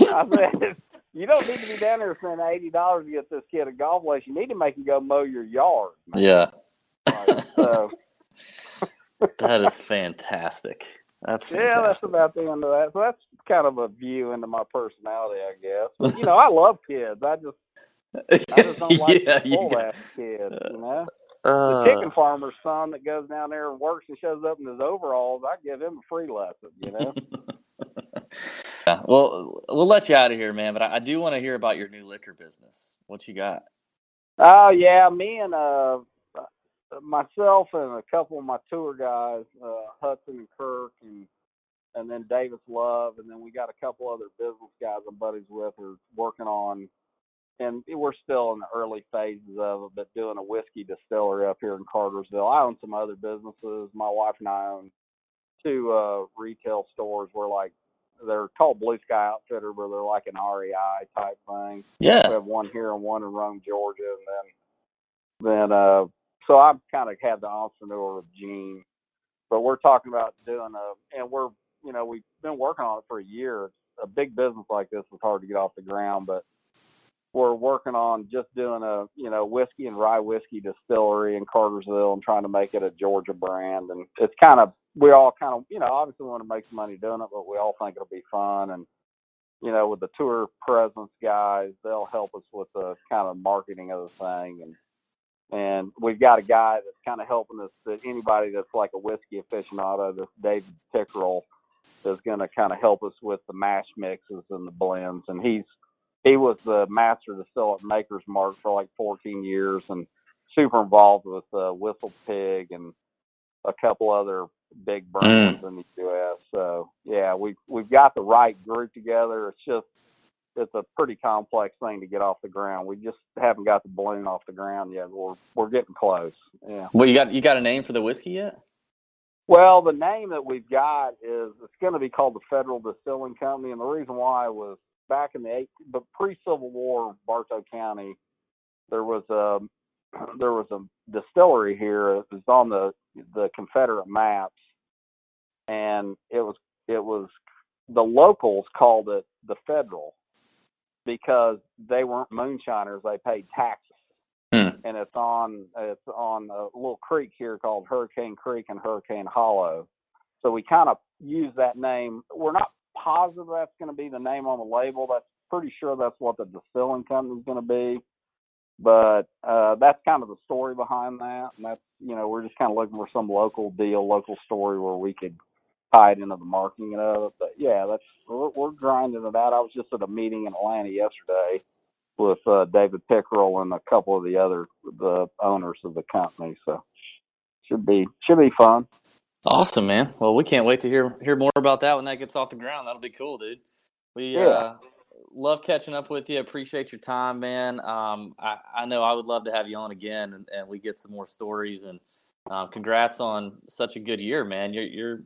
<laughs> I said, you don't need to be down there spending eighty dollars to get this kid a golf lesson. You need to make him go mow your yard. Man. Yeah. Like, so <laughs> That is fantastic. That's yeah, that's about the end of that. So that's kind of a view into my personality, I guess. But, you know, I love kids. I just I just don't <laughs> like yeah, the you full ass kids. You know, uh, the chicken farmer's son that goes down there and works and shows up in his overalls, I give him a free lesson. You know. <laughs> yeah. Well, we'll let you out of here, man. But I, I do want to hear about your new liquor business. What you got? Oh yeah, me and uh myself and a couple of my tour guys, uh Hudson and Kirk and and then Davis Love and then we got a couple other business guys I'm buddies with are working on and we're still in the early phases of it, but doing a whiskey distillery up here in Cartersville. I own some other businesses. My wife and I own two uh retail stores. We're like they're called Blue Sky Outfitter, but they're like an REI type thing. Yeah, we have one here and one in Rome, Georgia, and then then uh so I've kind of had the entrepreneur of Gene, but we're talking about doing a and we're you know we've been working on it for a year. A big business like this is hard to get off the ground, but we're working on just doing a you know whiskey and rye whiskey distillery in Cartersville and trying to make it a Georgia brand. And it's kind of we all kind of you know obviously want to make some money doing it, but we all think it'll be fun and you know, with the tour presence guys, they'll help us with the kind of marketing of the thing, and and we've got a guy that's kind of helping us. That anybody that's like a whiskey aficionado, this David Pickerell, is going to kind of help us with the mash mixes and the blends, and he's he was the master distiller at Maker's Mark for like 14 years, and super involved with uh, Whistle Pig and a couple other big mm. brands in the U.S. So yeah, we've we've got the right group together. It's just it's a pretty complex thing to get off the ground. We just haven't got the balloon off the ground yet. We're we're getting close. Yeah. Well, you got you got a name for the whiskey yet? Well, the name that we've got is it's going to be called the Federal Distilling Company, and the reason why was back in the eight, but pre-Civil War, Bartow County, there was a there was a distillery here. It was on the the Confederate maps, and it was it was the locals called it the Federal because they weren't moonshiners; they paid taxes Hmm. and it's on it's on a little creek here called Hurricane Creek and Hurricane Hollow. So we kind of use that name. We're not positive that's going to be the name on the label. That's pretty sure that's what the distilling company is going to be. But uh, that's kind of the story behind that, and that's you know we're just kind of looking for some local deal, local story where we could tie it into the marketing of it. But yeah, that's we're, we're grinding it out. I was just at a meeting in Atlanta yesterday with uh, David Pickerell and a couple of the other the owners of the company. So should be should be fun. Awesome, man. Well, we can't wait to hear hear more about that when that gets off the ground. That'll be cool, dude. We Yeah. uh, love catching up with you. Appreciate your time, man. Um, I, I know I would love to have you on again, and, and we get some more stories. And um, congrats on such a good year, man. You're, you're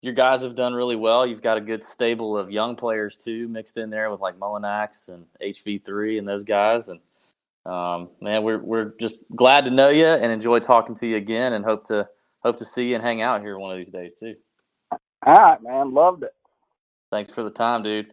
your guys have done really well. You've got a good stable of young players too, mixed in there with like Mullinax and HV3 and those guys. And um, man, we're we're just glad to know you and enjoy talking to you again, and hope to hope to see you and hang out here one of these days too. All right, man. Loved it. Thanks for the time, dude.